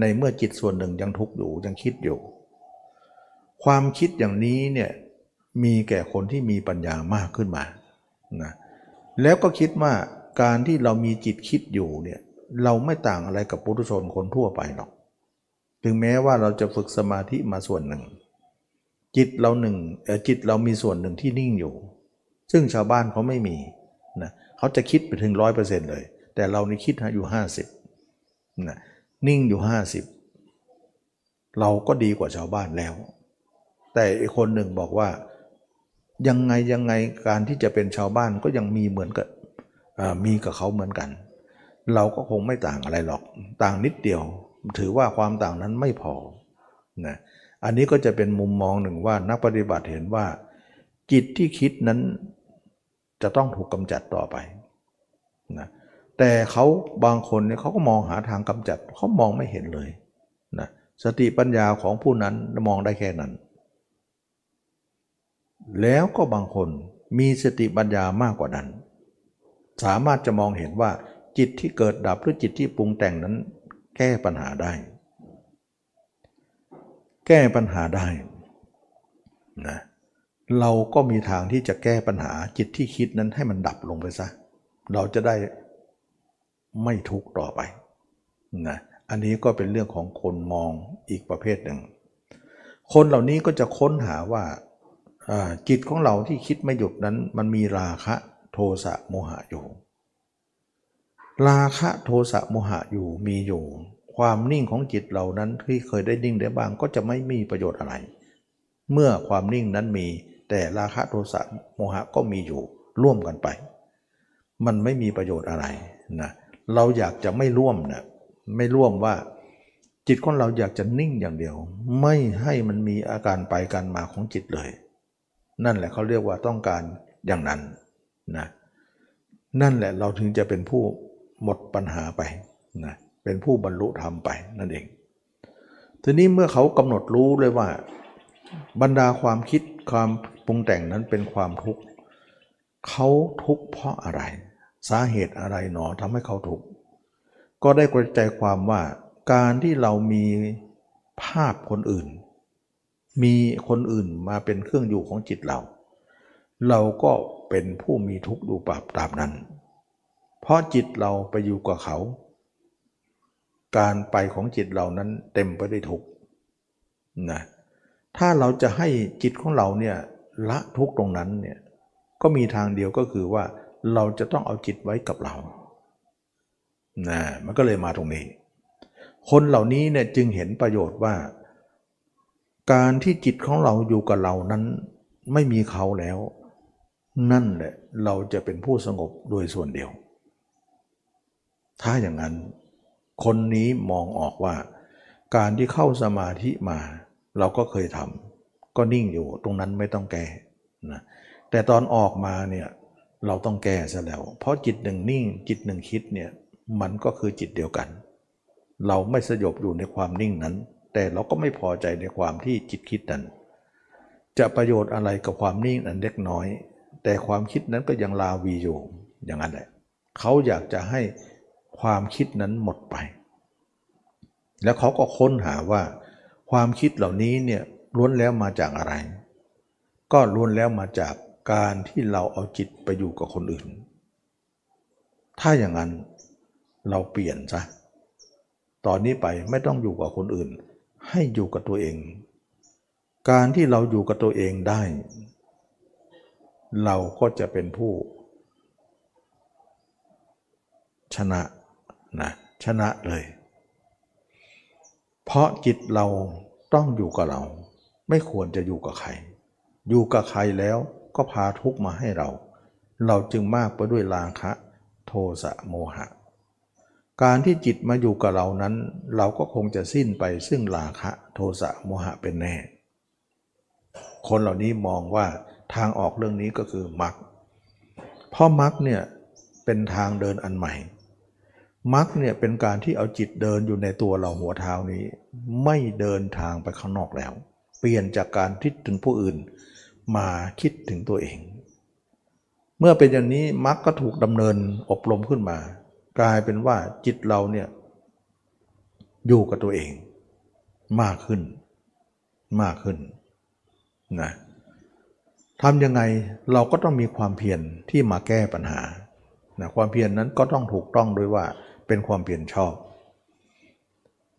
ในเมื่อจิตส่วนหนึ่งยังทุกข์อยู่ยังคิดอยู่ ความคิดอย่างนี้เนี่ยมีแก่คนที่มีปัญญามากขึ้นมานะแล้วก็คิดว่าการที่เรามีจิตคิดอยู่เนี่ยเราไม่ต่างอะไรกับปุถุชนคนทั่วไปหรอก ถึงแม้ว่าเราจะฝึกสมาธิมาส่วนหนึ่ง จิตเราหนึ่งจิตเรามีส่วนหนึ่งที่นิ่งอยู่ ซึ่งชาวบ้านเขาไม่มีนะเขาจะคิดไปถึงร้อยเปอร์เซ็นต์เลย แต่เรานี่คิดอยู่ห้าสิบนะนิ่งอยู่ห้าสิบเราก็ดีกว่าชาวบ้านแล้ว แต่อีกคนหนึ่งบอกว่ายังไงยังไงการที่จะเป็นชาวบ้านก็ยังมีเหมือนกับมีกับเขาเหมือนกัน เราก็คงไม่ต่างอะไรหรอกต่างนิดเดียว ถือว่าความต่างนั้นไม่พอนะอันนี้ก็จะเป็นมุมมองหนึ่งว่านักปฏิบัติเห็นว่า จิตที่คิดนั้น จะต้องถูกกำจัดต่อไปนะแต่เขาบางคนเนี่ยเขาก็มองหาทางกำจัดเขามองไม่เห็นเลยนะสติปัญญาของผู้นั้นมองได้แค่นั้น แล้วก็บางคนมีสติปัญญามากกว่านั้น สามารถจะมองเห็นว่าจิตที่เกิดดับหรือจิตที่ปรุงแต่งนั้นแก้ปัญหาได้ แก้ปัญหาได้นะเเราก็มีทางที่จะแก้ปัญหาจิตที่คิดนั้นให้มันดับลงไปซะ เราจะได้ไม่ทุกข์ต่อไปนะอันนี้ก็เป็นเรื่องของคนมองอีกประเภทหนึ่ง คนเหล่านี้ก็จะค้นหาว่าจิตของเราที่คิดไม่หยุดนั้น มันมีราคะโทสะโมหะอยู่ ราคะโทสะโมหะอยู่มีอยู่ ความนิ่งของจิตเรานั้นที่เคยได้นิ่งได้บ้างก็จะไม่มีประโยชน์อะไร เมื่อความนิ่งนั้นมี แต่ราคะโทสะโมหะก็มีอยู่ร่วมกันไป มันไม่มีประโยชน์อะไรนะเราอยากจะไม่ร่วมนะไม่ร่วมว่าจิตของเราอยากจะนิ่งอย่างเดียว ไม่ให้มันมีอาการไปการมาของจิตเลย นั่นแหละเขาเรียกว่าต้องการอย่างนั้นนะนั่นแหละเราถึงจะเป็นผู้หมดปัญหาไปนะเป็นผู้บรรลุธรรมไปนั่นเอง ทีนี้เมื่อเขากำหนดรู้เลยว่า บรรดาความคิด ความปรุงแต่งนั้นเป็นความทุกข์เขาทุกข์เพราะอะไร สาเหตุอะไรหนอทำให้เขาทุกข์ก็ได้กระจายความว่าการที่เรามีภาพคนอื่น มีคนอื่นมาเป็นเครื่องอยู่ของจิตเรา เราก็เป็นผู้มีทุกข์อยู่ปราบตามนั้น เพราะจิตเราไปอยู่กับเขา การไปของจิตเรานั้นเต็มไปด้วยทุกข์นะ ถ้าเราจะให้จิตของเราเนี่ยละทุกตรงนั้นเนี่ยก็มีทางเดียวก็คือว่าเราจะต้องเอาจิตไว้กับเรานะมันก็เลยมาตรงนี้ คนเหล่านี้เนี่ยจึงเห็นประโยชน์ว่า การที่จิตของเราอยู่กับเรานั้นไม่มีเขาแล้ว นั่นแหละเราจะเป็นผู้สงบโดยส่วนเดียว ถ้าอย่างนั้น คนนี้มองออกว่า การที่เข้าสมาธิมา เราก็เคยทำก็นิ่งอยู่ตรงนั้นไม่ต้องแก้นะแต่ตอนออกมาเนี่ยเราต้องแก้ซะแล้ว เพราะจิตหนึ่งนิ่งจิตหนึ่งคิดเนี่ยมันก็คือจิตเดียวกัน เราไม่สยบอยู่ในความนิ่งนั้น แต่เราก็ไม่พอใจในความที่จิตคิดนั้น จะประโยชน์อะไรกับความนิ่งนั้นเล็กน้อย แต่ความคิดนั้นก็ยังลาวีอยู่อย่างนั้นแหละเขาอยากจะให้ความคิดนั้นหมดไป แล้วเขาก็ค้นหาว่า ความคิดเหล่านี้เนี่ยล้วนแล้วมาจากอะไร ก็ล้วนแล้วมาจากการที่เราเอาจิตไปอยู่กับคนอื่น ถ้าอย่างนั้นเราเปลี่ยนซะตอนนี้ไปไม่ต้องอยู่กับคนอื่น ให้อยู่กับตัวเอง การที่เราอยู่กับตัวเองได้ เราก็จะเป็นผู้ ชนะนะชนะเลย เพราะจิตเราต้องอยู่กับเรา ไม่ควรจะอยู่กับใคร อยู่กับใครแล้วก็พาทุกข์มาให้เรา เราจึงมากไปด้วยราคะ โทสะโมหะ การที่จิตมาอยู่กับเรานั้น เราก็คงจะสิ้นไปซึ่งราคะ โทสะโมหะเป็นแน่ คนเหล่านี้มองว่าทางออกเรื่องนี้ก็คือมรรคเพราะมรรคเนี่ยเป็นทางเดินอันใหม่ มรรคเนี่ยเป็นการที่เอาจิตเดินอยู่ในตัวเราหัวเท้านี้ ไม่เดินทางไปข้างนอกแล้ว เปลี่ยนจากการทิศถึงผู้อื่น มาคิดถึงตัวเอง เมื่อเป็นอย่างนี้มรรคก็ถูกดำเนินอบรมขึ้นมา กลายเป็นว่าจิตเราเนี่ยอยู่กับตัวเองมากขึ้น มากขึ้นนะทำยังไงเราก็ต้องมีความเพียรที่มาแก้ปัญหานะความเพียรนนั้นก็ต้องถูกต้องด้วยว่า เป็นความเพียรชอบ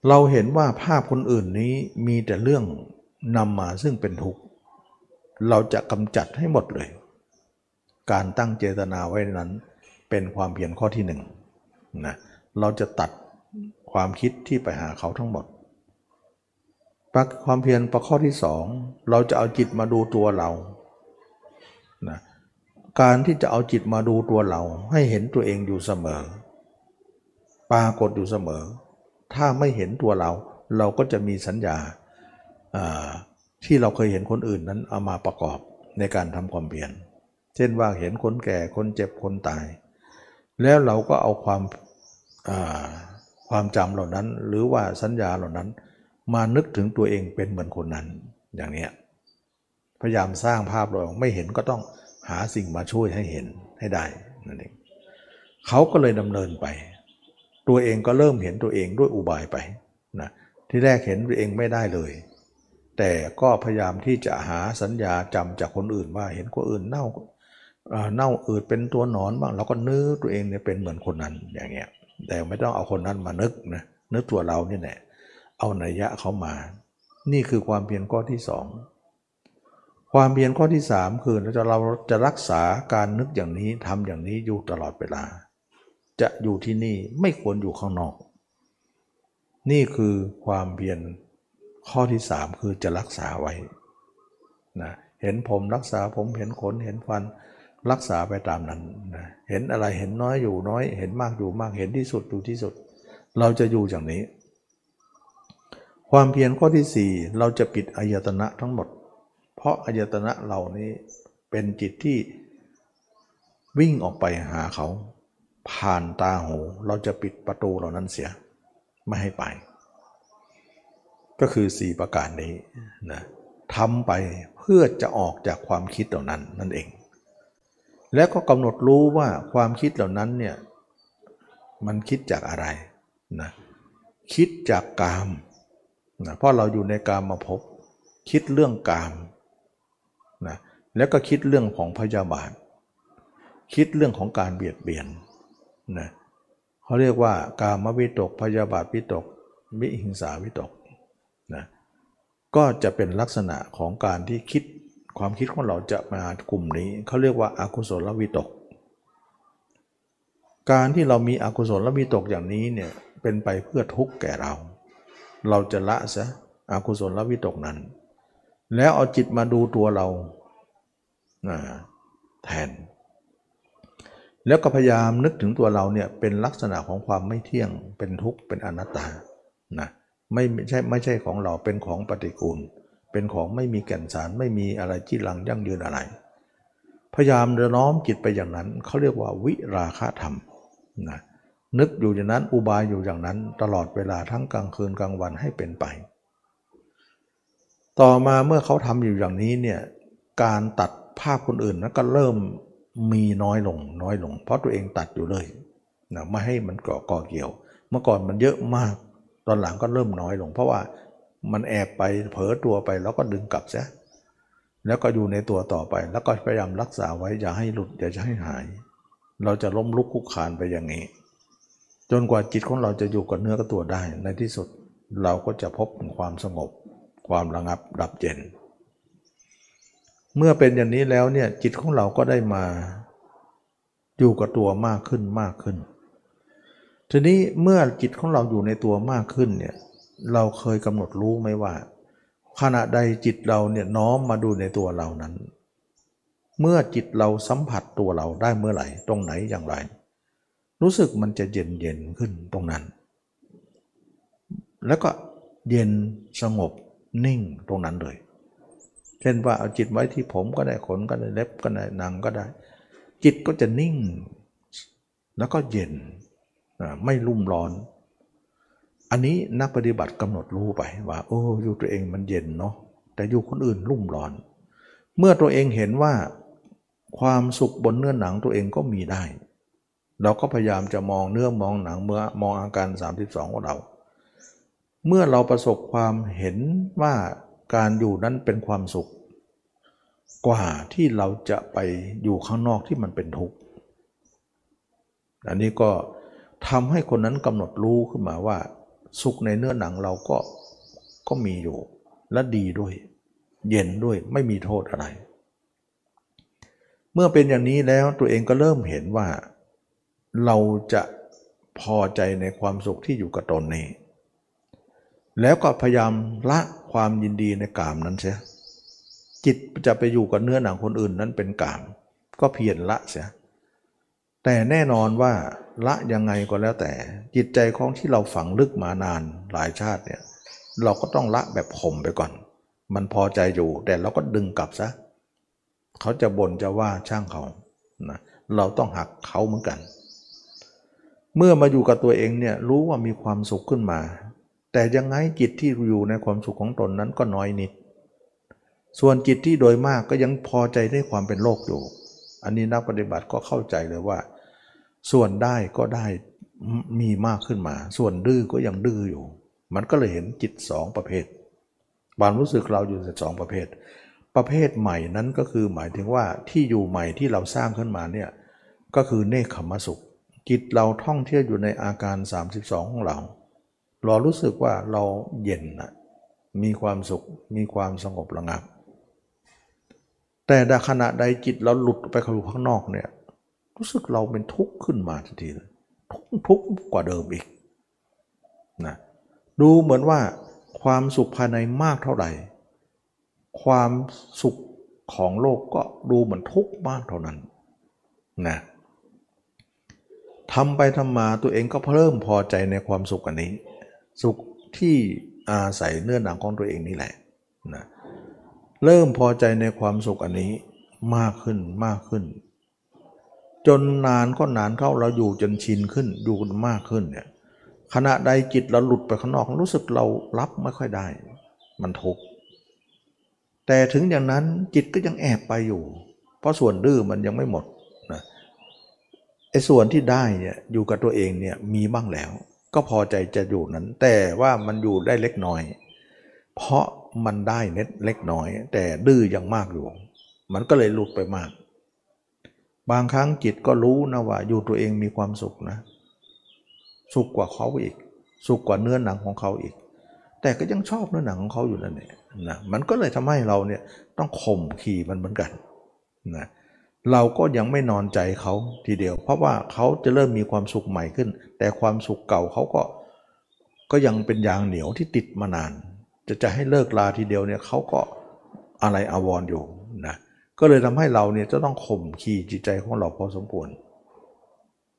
เราเห็นว่าภาพคนอื่นนี้มีแต่เรื่องนำมาซึ่งเป็นทุกข์เราจะกำจัดให้หมดเลย การตั้งเจตนาไว้นั้น เป็นความเพียรข้อที่หนึ่งนะเราจะตัดความคิดที่ไปหาเขาทั้งหมดปักความเพียรประข้อที่สองเราจะเอาจิตมาดูตัวเรานะการที่จะเอาจิตมาดูตัวเราให้เห็นตัวเองอยู่เสมอ ปรากฏอยู่เสมอ ถ้าไม่เห็นตัวเรา เราก็จะมีสัญญาที่เราเคยเห็นคนอื่นนั้นเอามาประกอบในการทำความเพียรเช่นว่าเห็นคนแก่คนเจ็บคนตาย แล้วเราก็เอาความความจำเหล่านั้น หรือว่าสัญญาเหล่านั้น มานึกถึงตัวเองเป็นเหมือนคนนั้นอย่างนี้พยายามสร้างภาพเราไม่เห็นก็ต้องหาสิ่งมาช่วยให้เห็นให้ได้นั่นเองเขาก็เลยดำเนินไป ตัวเองก็เริ่มเห็นตัวเองด้วยอุบายไปนะที่แรกเห็นตัวเองไม่ได้เลย แต่ก็พยายามที่จะหาสัญญาจำจากคนอื่นว่าเห็นคนอื่นเน่าเน่าอืดเป็นตัวหนอนบ้างเราก็นึกตัวเองเนี่ยเป็นเหมือนคนนั้นอย่างเงี้ยแต่ไม่ต้องเอาคนนั้นมานึกนะนึกตัวเรานี่แหละเอานัยยะเขามา นี่คือความเพียรข้อที่สองความเพียรข้อที่สามคือเราจะเราจะรักษาการนึกอย่างนี้ทำอย่างนี้อยู่ตลอดเวลา จะอยู่ที่นี่ไม่ควรอยู่ข้างนอก นี่คือความเพียรข้อที่สามคือจะรักษาไว้นะเห็นผมรักษาผมเห็นขนเห็นฟันรักษาไปตามนั้นนะเห็นอะไรเห็นน้อยอยู่น้อย เห็นมากอยู่มากเห็นที่สุดอยู่ที่สุด เราจะอยู่อย่างนี้ ความเพียรข้อที่สี่เราจะปิดอายตนะทั้งหมด เพราะอายตนะเหล่านี้เป็นจิตที่วิ่งออกไปหาเขา ผ่านตาหู เราจะปิดประตูเหล่านั้นเสีย ไม่ให้ไป ก็คือ4ประการนี้นะทำไปเพื่อจะออกจากความคิดเหล่านั้นนั่นเอง แล้วก็กำหนดรู้ว่าความคิดเหล่านั้นเนี่ยมันคิดจากอะไรนะคิดจากกามนะเพราะเราอยู่ในกามมาพบ คิดเรื่องกามนะแล้วก็คิดเรื่องของพยาบาท คิดเรื่องของการเบียดเบียน นะเขาเรียกว่ากามวิตกพยาบาทวิตกวิหิงสาวิตกนะก็จะเป็นลักษณะของการที่คิดความคิดของเราจะมากลุ่มนี้เขาเรียกว่าอากุศลวิตก การที่เรามีอกุศลวิตกอย่างนี้เนี่ยเป็นไปเพื่อทุกข์แก่เรา เราจะละซะอากุศลวิตกนั้น แล้วเอาจิตมาดูตัวเราแทน แล้วก็พยายามนึกถึงตัวเราเนี่ยเป็นลักษณะของความไม่เที่ยง เป็นทุกข์ เป็นอนัตตา นะ ไม่ใช่ไม่ใช่ของเรา เป็นของปฏิกูล เป็นของไม่มีแก่นสาร ไม่มีอะไรจีรังยั่งยืนอะไร พยายามเดินน้อมจิตไปอย่างนั้น เขาเรียกว่าวิราคะธรรม นะ นึกอยู่อย่างนั้น อุบายอยู่อย่างนั้น ตลอดเวลาทั้งกลางคืนกลางวันให้เป็นไป ต่อมาเมื่อเขาทำอยู่อย่างนี้เนี่ย การตัดภาพคนอื่นนั้นก็เริ่ม มีน้อยลงน้อยลง เพราะตัวเองตัดอยู่เลยนะไม่ให้มันก่อก่อเกี่ยว เมื่อก่อนมันเยอะมาก ตอนหลังก็เริ่มน้อยลง เพราะว่ามันแอบไปเผลอตัวไปแล้วก็ดึงกลับซะแล้วก็อยู่ในตัวต่อไป แล้วก็พยายามรักษาไว้อย่าให้หลุดอย่าให้หาย เราจะล้มลุกคุกคานไปอย่างนี้ จนกว่าจิตของเราจะอยู่กับเนื้อกับตัวได้ในที่สุดเราก็จะพบความสงบ ความระงับดับเย็น เมื่อเป็นอย่างนี้แล้วเนี่ยจิตของเราก็ได้มา อยู่กับตัวมากขึ้นมากขึ้น ทีนี้เมื่อจิตของเราอยู่ในตัวมากขึ้นเนี่ยเราเคยกำหนดรู้ไหมว่า ขณะใดจิตเราเนี่ยน้อมมาดูในตัวเรานั้น เมื่อจิตเราสัมผัสตัวเราได้เมื่อไหร่ ตรงไหนอย่างไร รู้สึกมันจะเย็นเย็นขึ้นตรงนั้น แล้วก็เย็นสงบนิ่งตรงนั้นเลย ช่นว่าเอาจิตไว้ที่ผมก็ได้ขนก็ได้เล็บก็ได้หนังก็ได้ จิตก็จะนิ่ง แล้วก็เย็นไม่รุ่มร้อน อันนี้นักปฏิบัติกำหนดรู้ไปว่า โอ้อยู่ตัวเองมันเย็นเนาะแต่อยู่คนอื่นรุ่มร้อน เมื่อตัวเองเห็นว่าความสุขบนเนื้อหนังตัวเองก็มีได้ เราก็พยายามจะมองเนื้อมองหนังเมื่อมองอาการ 32ของเรา เมื่อเราประสบความเห็นว่า การอยู่นั้นเป็นความสุข กว่าที่เราจะไปอยู่ข้างนอกที่มันเป็นทุกข์อันนี้ก็ทำให้คนนั้นกำหนดรู้ขึ้นมาว่า สุขในเนื้อหนังเราก็ก็มีอยู่ และดีด้วย เย็นด้วยไม่มีโทษอะไร เมื่อเป็นอย่างนี้แล้วตัวเองก็เริ่มเห็นว่า เราจะพอใจในความสุขที่อยู่กับตนนี้ แล้วก็พยายามละ ความยินดีในกามนั้นเสียจิตจะไปอยู่กับเนื้อหนังคนอื่นนั้นเป็นกาม ก็เพียรละเสียแต่แน่นอนว่าละยังไงก็แล้วแต่ จิตใจของที่เราฝังลึกมานานหลายชาติเนี่ยเราก็ต้องละแบบข่มไปก่อน มันพอใจอยู่ แต่เราก็ดึงกลับซะเขาจะบ่นจะว่าช่างเขานะเราต้องหักเขาเหมือนกัน เมื่อมาอยู่กับตัวเองเนี่ยรู้ว่ามีความสุขขึ้นมา แต่ยังไงจิตที่อยู่ในความสุขของตนนั้นก็น้อยนิด ส่วนจิตที่โดยมากก็ยังพอใจในความเป็นโลกอยู่ อันนี้นักปฏิบัติก็เข้าใจเลยว่า ส่วนได้ก็ได้มีมากขึ้นมา ส่วนดื้อก็ยังดื้ออยู่ มันก็เลยเห็นจิตสองประเภทความรู้สึกเราอยู่สองประเภท ประเภทใหม่นั้นก็คือหมายถึงว่าที่อยู่ใหม่ที่เราสร้างขึ้นมาเนี่ยก็คือเนคขมสุข จิตเราท่องเที่ยวอยู่ในอาการ 32 ของเรา เรารู้สึกว่าเราเย็นนะมีความสุขมีความสงบระงับ แต่ดขณะใดจิตเราหลุดไปเข้าข้างนอกเนี่ยรู้สึกเราเป็นทุกข์ขึ้นมาทันทีเลยทุกข์กว่าเดิมอีกนะดูเหมือนว่าความสุขภายในมากเท่าไหร่ ความสุขของโลกก็ดูเหมือนทุกข์มากเท่านั้นนะทำไปทำมาตัวเองก็เพิ่มพอใจในความสุขอันนี้ สุขที่อาศัยเนื้อหนังของตัวเองนี่แหละนะเริ่มพอใจในความสุขอันนี้มากขึ้นมากขึ้น จนนานก็นานเข้าเราอยู่จนชินขึ้นอยู่มากขึ้นเนี่ยขณะใดจิตเราหลุดไปข้างนอกรู้สึกเรารับไม่ค่อยได้ มันทุกข์แต่ถึงอย่างนั้นจิตก็ยังแอบไปอยู่ เพราะส่วนดื้อมันยังไม่หมดนะไอ้ส่วนที่ได้เนี่ยอยู่กับตัวเองเนี่ยมีบ้างแล้ว ก็พอใจจะอยู่นั้น แต่ว่ามันอยู่ได้เล็กน้อย เพราะมันได้เน็ตเล็กน้อย แต่ดื้อยังมากอยู่ มันก็เลยหลุดไปมาก บางครั้งจิตก็รู้นะว่าอยู่ตัวเองมีความสุขนะ สุขกว่าเขาอีก สุขกว่าเนื้อหนังของเขาอีก แต่ก็ยังชอบเนื้อหนังของเขาอยู่นั่นแหละนะมันก็เลยทำให้เราเนี่ยต้องข่มขี่มันเหมือนกันนะ เราก็ยังไม่นอนใจเขาทีเดียว เพราะว่าเขาจะเริ่มมีความสุขใหม่ขึ้น แต่ความสุขเก่าเขาก็ก็ยังเป็นยางเหนียวที่ติดมานาน จะจะให้เลิกลาทีเดียวเนี่ยเขาก็อะไรอาวรออยู่นะก็เลยทำให้เราเนี่ยจะต้องข่มขี่จิตใจของเราพอสมควร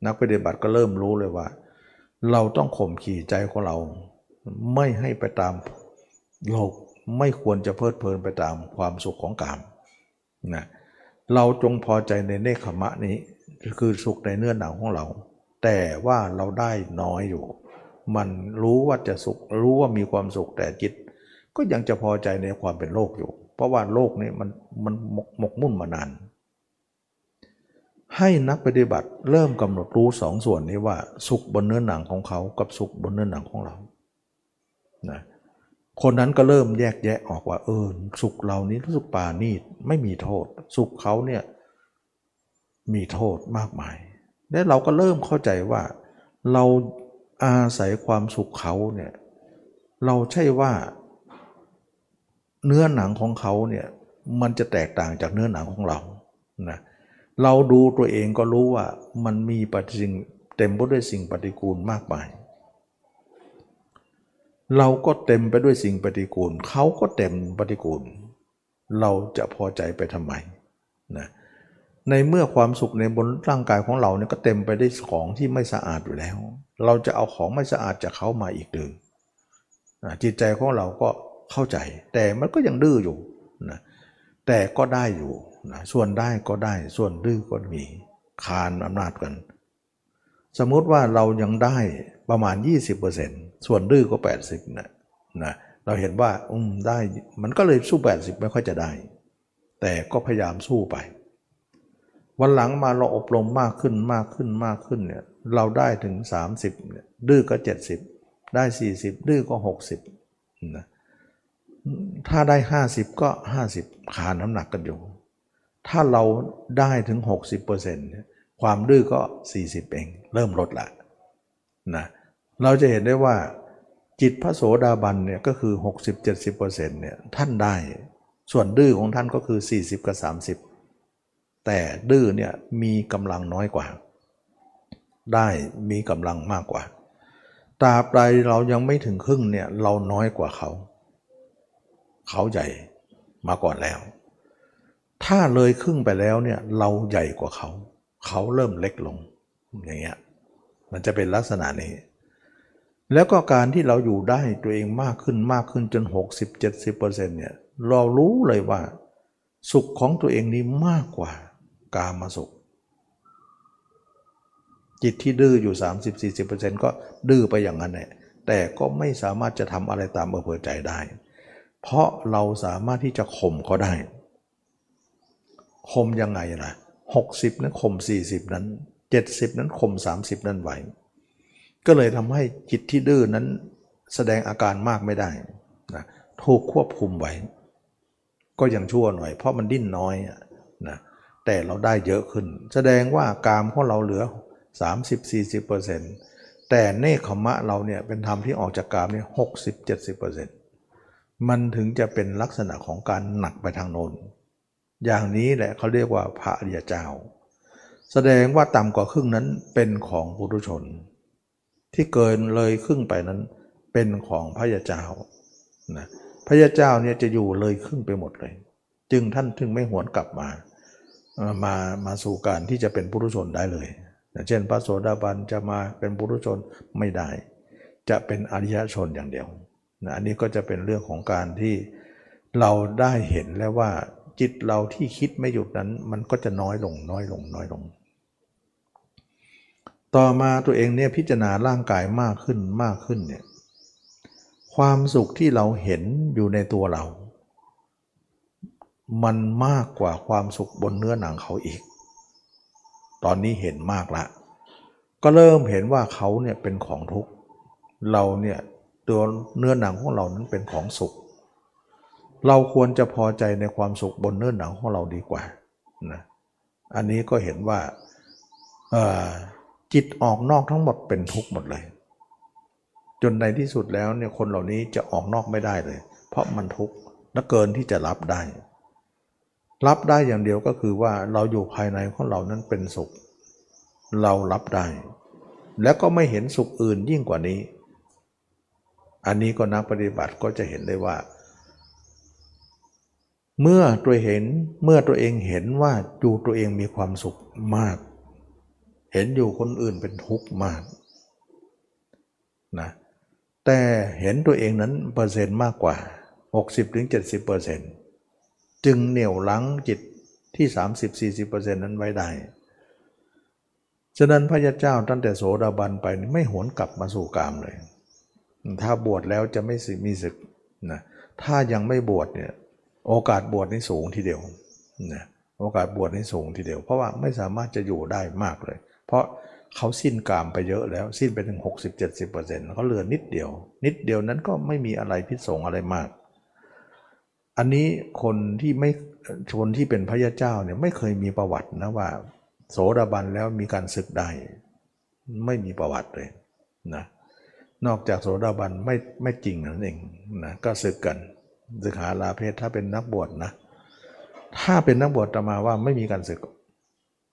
นักปฏิบัติก็เริ่มรู้เลยว่า เราต้องข่มขี่ใจของเรา ไม่ให้ไปตามโลกไม่ควรจะเพลิดเพลินไปตามความสุขของกามนะเเราจงพอใจในเนคขมะนี้ คือสุขในเนื้อหนังของเรา แต่ว่าเราได้น้อยอยู่ มันรู้ว่าจะสุข รู้ว่ามีความสุขแต่จิต ก็ยังจะพอใจในความเป็นโลกอยู่ เพราะว่าโลกนี้มันมันหมกหมกมุ่นมานาน ให้นักปฏิบัติเริ่มกำหนดรู้สองส่วนนี้ว่า สุขบนเนื้อหนังของเขากับสุขบนเนื้อหนังของเรานะ คนนั้นก็เริ่มแยกแยะออกว่าเออสุขเรานี้สึกปานีตไม่มีโทษ สุขเขาเนี่ยมีโทษมากมาย และเราก็เริ่มเข้าใจว่า เราอาศัยความสุขเขาเนี่ยเราใช่ว่า เนื้อหนังของเขาเนี่ยมันจะแตกต่างจากเนื้อหนังของเรานะเราดูตัวเองก็รู้ว่ามันมีปฏิสิ่งเต็มไปด้วยสิ่งปฏิกูลมากมาย เราก็เต็มไปด้วยสิ่งปฏิกูลเขาก็เต็มปฏิกูล เราจะพอใจไปทำไมนะในเมื่อความสุขในบนร่างกายของเราเนี่ยก็เต็มไปด้วยของที่ไม่สะอาดอยู่แล้ว เราจะเอาของไม่สะอาดจากเขามาอีกหรือนะจิตใจของเราก็เข้าใจ แต่มันก็ยังดื้ออยู่นะแต่ก็ได้อยู่นะส่วนได้ก็ได้ส่วนดื้อก็มีคานอำนาจกัน สมมุติว่าเรายังได้ประมาณ 20% ส่วนดื้อก็ 80นะนะเราเห็นว่าอืมได้มันก็เลยสู้ 80 ไม่ค่อยจะได้ แต่ก็พยายามสู้ไป วันหลังมาเราอบรมมากขึ้นมากขึ้นมากขึ้นเนี่ยเราได้ถึง 30เนี่ยดื้อก็ 70 ได้ 40 ดื้อก็ 60นะถ้าได้ 50 ก็ 50ขาน้ำหนักกันอยู่ ถ้าเราได้ถึง 60%ความดื้อก็ 40 เอง เริ่มลดละนะ เราจะเห็นได้ว่าจิตพระโสดาบันเนี่ยก็คือ 60-70%เนี่ยท่านได้ ส่วนดื้อของท่านก็คือ 40 กับ 30 แต่ดื้อเนี่ยมีกำลังน้อยกว่า ได้มีกำลังมากกว่าตราบใดเรายังไม่ถึงครึ่งเนี่ยเราน้อยกว่าเขา เขาใหญ่มาก่อนแล้ว ถ้าเลยครึ่งไปแล้วเนี่ยเราใหญ่กว่าเขา เขาเริ่มเล็กลงอย่างเงี้ยมันจะเป็นลักษณะนี้ แล้วก็การที่เราอยู่ได้ตัวเองมากขึ้นมากขึ้นจน 60-70%เนี่ยเรารู้เลยว่า สุขของตัวเองนี้มากกว่ากามาสุข จิตที่ดื้ออยู่ 30-40%ก็ดื้อไปอย่างนั้นแหละแต่ก็ไม่สามารถจะทำอะไรตามอำเภอใจได้ เพราะเราสามารถที่จะข่มเขาได้ข่มยังไงล่ะ60 นั้นข่ม40 นั้น 70 นั้นข่ม30 นั้นไหว ก็เลยทำให้จิตที่ดื้อนั้นแสดงอาการมากไม่ได้นะถูกควบคุมไว้ ก็ยังชั่วหน่อย เพราะมันดิ้นน้อยนะแต่เราได้เยอะขึ้น แสดงว่ากามของเราเหลือ 30-40%แต่เนคขมะเราเนี่ยเป็นธรรมที่ออกจากกามเนี่ย60-70%มันถึงจะเป็นลักษณะของการหนักไปทางโน้นอย่างนี้แหละเขาเรียกว่าพระอริยเจ้า แสดงว่าต่ำกว่าครึ่งนั้นเป็นของปุถุชน ที่เกินเลยครึ่งไปนั้นเป็นของพระยาเจ้านะพระยาเจ้าเนี่ยจะอยู่เลยครึ่งไปหมดเลย จึงท่านถึงไม่หวนกลับมามามาสู่การที่จะเป็นปุถุชนได้เลยเช่น พระโสดาบันจะมาเป็นปุถุชนไม่ได้ จะเป็นอริยชนอย่างเดียวนะอันนี้ก็จะเป็นเรื่องของการที่เราได้เห็นแล้วว่าจิตเราที่คิดไม่หยุดนั้น มันก็จะน้อยลงน้อยลงน้อยลง ต่อมาตัวเองเนี่ยพิจารณาร่างกายมากขึ้นมากขึ้นเนี่ยความสุขที่เราเห็นอยู่ในตัวเรา มันมากกว่าความสุขบนเนื้อหนังเขาอีก ตอนนี้เห็นมากละ ก็เริ่มเห็นว่าเขาเนี่ยเป็นของทุกข์เราเนี่ยตัวเนื้อหนังของเรานั้นเป็นของสุข เราควรจะพอใจในความสุขบนเนื้อหนังของเราดีกว่านะอันนี้ก็เห็นว่า จิตออกนอกทั้งหมดเป็นทุกข์หมดเลย จนในที่สุดแล้วเนี่ยคนเหล่านี้จะออกนอกไม่ได้เลย เพราะมันทุกข์และเกินที่จะรับได้ รับได้อย่างเดียวก็คือว่าเราอยู่ภายในของเรานั้นเป็นสุข เรารับได้ แล้วก็ไม่เห็นสุขอื่นยิ่งกว่านี้ อันนี้ก็นักปฏิบัติก็จะเห็นได้ว่า เมื่อตัวเห็นเมื่อตัวเองเห็นว่าอยู่ตัวเองมีความสุขมาก เห็นอยู่คนอื่นเป็นทุกข์มากนะแต่เห็นตัวเองนั้นเปอร์เซ็นต์มากกว่า 60-70%เปอร์เซนต์จึงเหนี่ยวลังจิตที่ 30-40%นั้นไว้ได้ ฉะนั้นพระยาเจ้าตั้งแต่โสดาบันไปไม่หวนกลับมาสู่กามเลย ถ้าบวชแล้วจะไม่มีศึกนะถ้ายังไม่บวชเนี่ยโอกาสบวชนี่สูงทีเดียวนะโอกาสบวชนี่สูงทีเดียว เพราะว่าไม่สามารถจะอยู่ได้มากเลย เพราะเขาสิ้นกามไปเยอะแล้วสิ้นไปถึง 60-70%เขาเหลือนิดเดียว นิดเดียวนั้นก็ไม่มีอะไรพิษสงอะไรมาก อันนี้คนที่ไม่คนที่เป็นพระยาเจ้าเนี่ยไม่เคยมีประวัตินะว่า โสดาบันแล้วมีการศึกได้ ไม่มีประวัติเลยนะนอกจากโสดาบันไม่ไม่จริงนั่นเองนะก็ศึกกันศึกหาลาเพศถ้าเป็นนักบวชนะ ถ้าเป็นนักบวชจะมาว่าไม่มีการศึก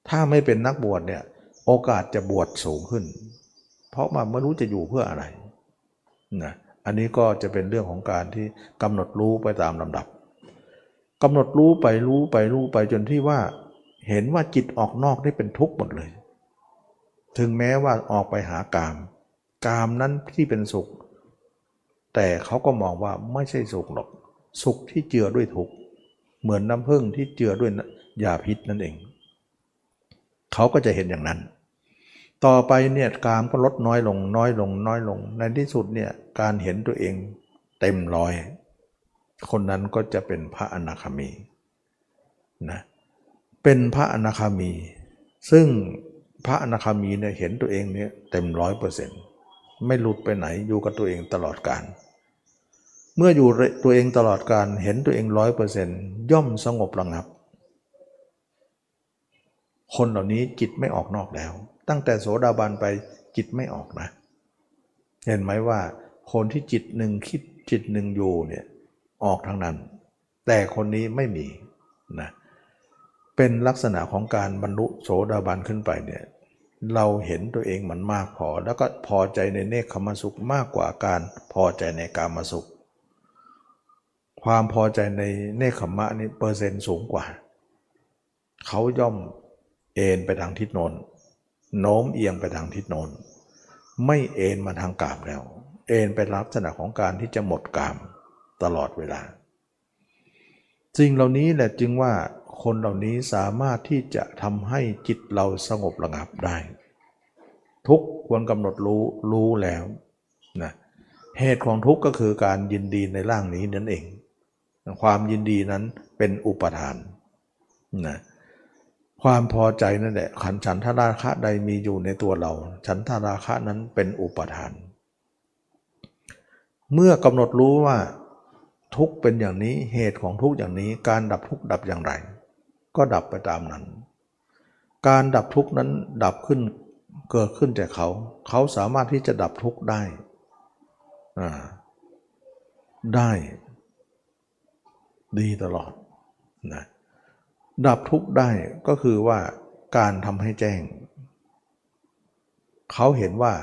ถ้าไม่เป็นนักบวชเนี่ย โอกาสจะบวชสูงขึ้น เพราะว่าไม่รู้จะอยู่เพื่ออะไรนะอันนี้ก็จะเป็นเรื่องของการที่กำหนดรู้ไปตามลำดับกำหนดรู้ไปรู้ไปรู้ไปจนที่ว่า เห็นว่าจิตออกนอกได้เป็นทุกข์หมดเลย ถึงแม้ว่าออกไปหากาม กามนั้นที่เป็นสุข แต่เขาก็มองว่าไม่ใช่สุขหรอก สุขที่เจือด้วยทุกข์เหมือนน้ำผึ้งที่เจือด้วยยาพิษนั่นเอง เขาก็จะเห็นอย่างนั้น ต่อไปเนี่ยกามก็ลดน้อยลงน้อยลงน้อยลง ในที่สุดเนี่ยการเห็นตัวเองเต็มร้อย คนนั้นก็จะเป็นพระอนาคามีนะเป็นพระอนาคามี ซึ่งพระอนาคามีเนี่ยเห็นตัวเองเนี่ยเต็มร้อยเปอร์เซ็นต์ไม่หลุดไปไหนอยู่กับตัวเองตลอดการ เมื่ออยู่ตัวเองตลอดการเห็นตัวเองร้อยเปอร์เซ็นต์ย่อมสงบระงับ คนเหล่านี้จิตไม่ออกนอกแล้ว ตั้งแต่โสดาบันไปจิตไม่ออกนะ เห็นไหมว่า คนที่จิตหนึ่งคิดจิตหนึ่งอยู่เนี่ยออกทางนั้น แต่คนนี้ไม่มีนะเป็นลักษณะของการบรรลุโสดาบันขึ้นไปเนี่ยเราเห็นตัวเองมันมากพอ แล้วก็พอใจในเนคขมสุขมากกว่าการพอใจในกามสุข ความพอใจในเนคขมะนี่เปอร์เซ็นต์สูงกว่า เขาย่อมเอ็นไปทางทิศโน้น โน้มเอียงไปทางทิศโน้นไม่เอ็นมาทางกามแล้ว เอ็นไปลักษณะของการที่จะหมดกามตลอดเวลาสิ่งเหล่านี้แหละจึงว่าคนเหล่านี้สามารถที่จะทำให้จิตเราสงบระงับได้ ทุกควรกำหนดรู้รู้แล้วนะเหตุของทุกข์ก็คือการยินดีในร่างนี้นั่นเอง ความยินดีนั้นเป็นอุปทานนะ ความพอใจนั่นแหละขันฉันทราคะใดมีอยู่ในตัวเรา ฉันทราคะนั้นเป็นอุปทาน เมื่อกำหนดรู้ว่าทุกเป็นอย่างนี้เหตุของทุกอย่างนี้การดับทุกดับอย่างไร ก็ดับไปตามนั้น การดับทุกนั้นดับขึ้นเกิดขึ้นจากเขา เขาสามารถที่จะดับทุกได้ได้ ดีตลอดนะ ดับทุกข์ได้ก็คือว่าการทำให้แจ้ง เขาเห็นว่า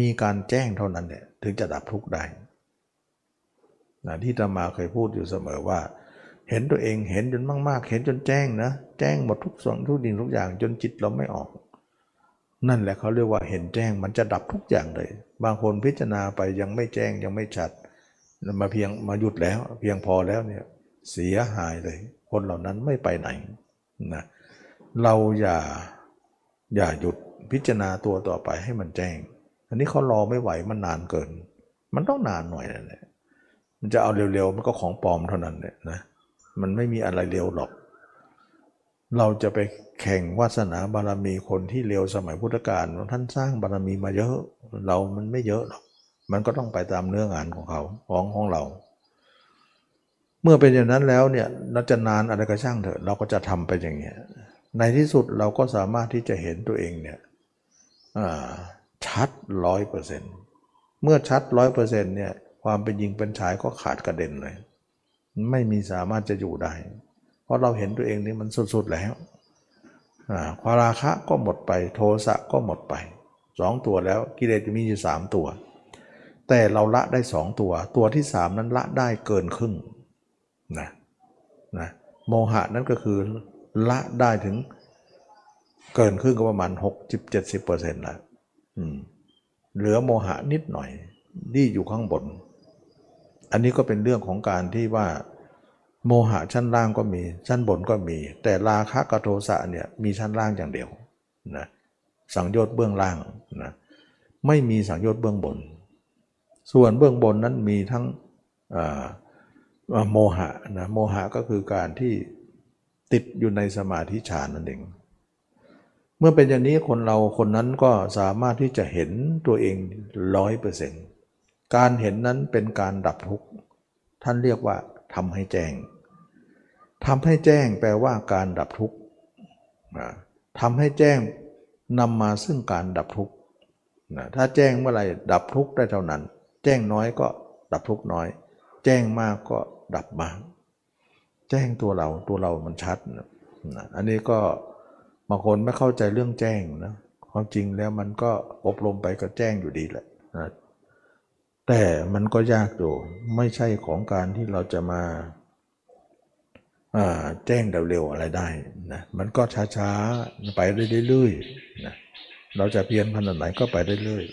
มีการแจ้งเท่านั้นเนี่ยถึงจะดับทุกข์ได้นะที่ตมาเคยพูดอยู่เสมอว่า เห็นตัวเองเห็นจนมากๆ เห็นจนแจ้งนะแจ้งหมดทุกส่วนทุกดิ่งทุกอย่างจนจิตเราไม่ออก นั่นแหละเขาเรียกว่าเห็นแจ้งมันจะดับทุกอย่างเลย บางคนพิจารณาไปยังไม่แจ้งยังไม่ชัดมาเพียงมาหยุดแล้ว เพียงพอแล้วเนี่ยเสียหายเลย คนเหล่านั้นไม่ไปไหนนะเราอย่าอย่าหยุดพิจารณาตัวต่อไปให้มันแจ้ง อันนี้เขารอไม่ไหวมันนานเกิน มันต้องนานหน่อยนั่นแหละมันจะเอาเร็วๆมันก็ของปลอมเท่านั้นเนี่ยนะมันไม่มีอะไรเร็วหรอก เราจะไปแข่งวาสนาบารมีคนที่เร็วสมัยพุทธกาลท่านสร้างบารมีมาเยอะ เรามันไม่เยอะหรอก มันก็ต้องไปตามเนื้องานของเขาของของเรา เมื่อเป็นอย่างนั้นแล้วเนี่ยเราจะนานอะไรก็ช่างเถอะ เราก็จะทำไปอย่างเงี้ยในที่สุดเราก็สามารถที่จะเห็นตัวเองเนี่ยชัดร้อยเปอร์เซ็นต์เมื่อชัดร้อยเปอร์เซ็นต์เนี่ยความเป็นยิงเป็นชายก็ขาดกระเด็นเลย ไม่มีสามารถจะอยู่ได้ เพราะเราเห็นตัวเองนี่มันสุดๆแล้วความราคะก็หมดไปโทสะก็หมดไปสองตัวแล้วกิเลสจะมีอยู่สามตัว แต่เราละได้สองตัว ตัวที่สามนั้นละได้เกินครึ่ง นะนะโมหะนั่นก็คือละได้ถึงเกินครึ่งก็ประมาณ 60-70%เแล้วเหลือโมหะนิดหน่อยที่อยู่ข้างบน อันนี้ก็เป็นเรื่องของการที่ว่า โมหะชั้นล่างก็มี ชั้นบนก็มี แต่ราคะกับโทสะเนี่ยมีชั้นล่างอย่างเดียวนะสังโยชน์เบื้องล่างนะไม่มีสังโยชน์เบื้องบน ส่วนเบื้องบนนั้นมีทั้ง โมหะนะโมหะก็คือการที่ติดอยู่ในสมาธิฌานนั่นเอง เมื่อเป็นอย่างนี้คนเราคนนั้นก็สามารถที่จะเห็นตัวเองร้อยเปอร์เซ็นต์การเห็นนั้นเป็นการดับทุกข์ท่านเรียกว่าทำให้แจ้งทำให้แจ้งแปลว่าการดับทุกข์ทำให้แจ้งนำมาซึ่งการดับทุกข์ถ้าแจ้งเมื่อไหร่ดับทุกข์ได้เท่านั้น แจ้งน้อยก็ดับทุกข์น้อย แจ้งมากก็ ดับมาแจ้งตัวเราตัวเรามันชัดนะอันนี้ก็บางคนไม่เข้าใจเรื่องแจ้งนะความจริงแล้วมันก็อบรมไปก็แจ้งอยู่ดีแหละนะแต่มันก็ยากอยู่ไม่ใช่ของการที่เราจะมาแจ้งเร็วๆอะไรได้นะมันก็ช้าๆไปเรื่อยๆนะเราจะเพียรขนาดไหนก็ไปเรื่อย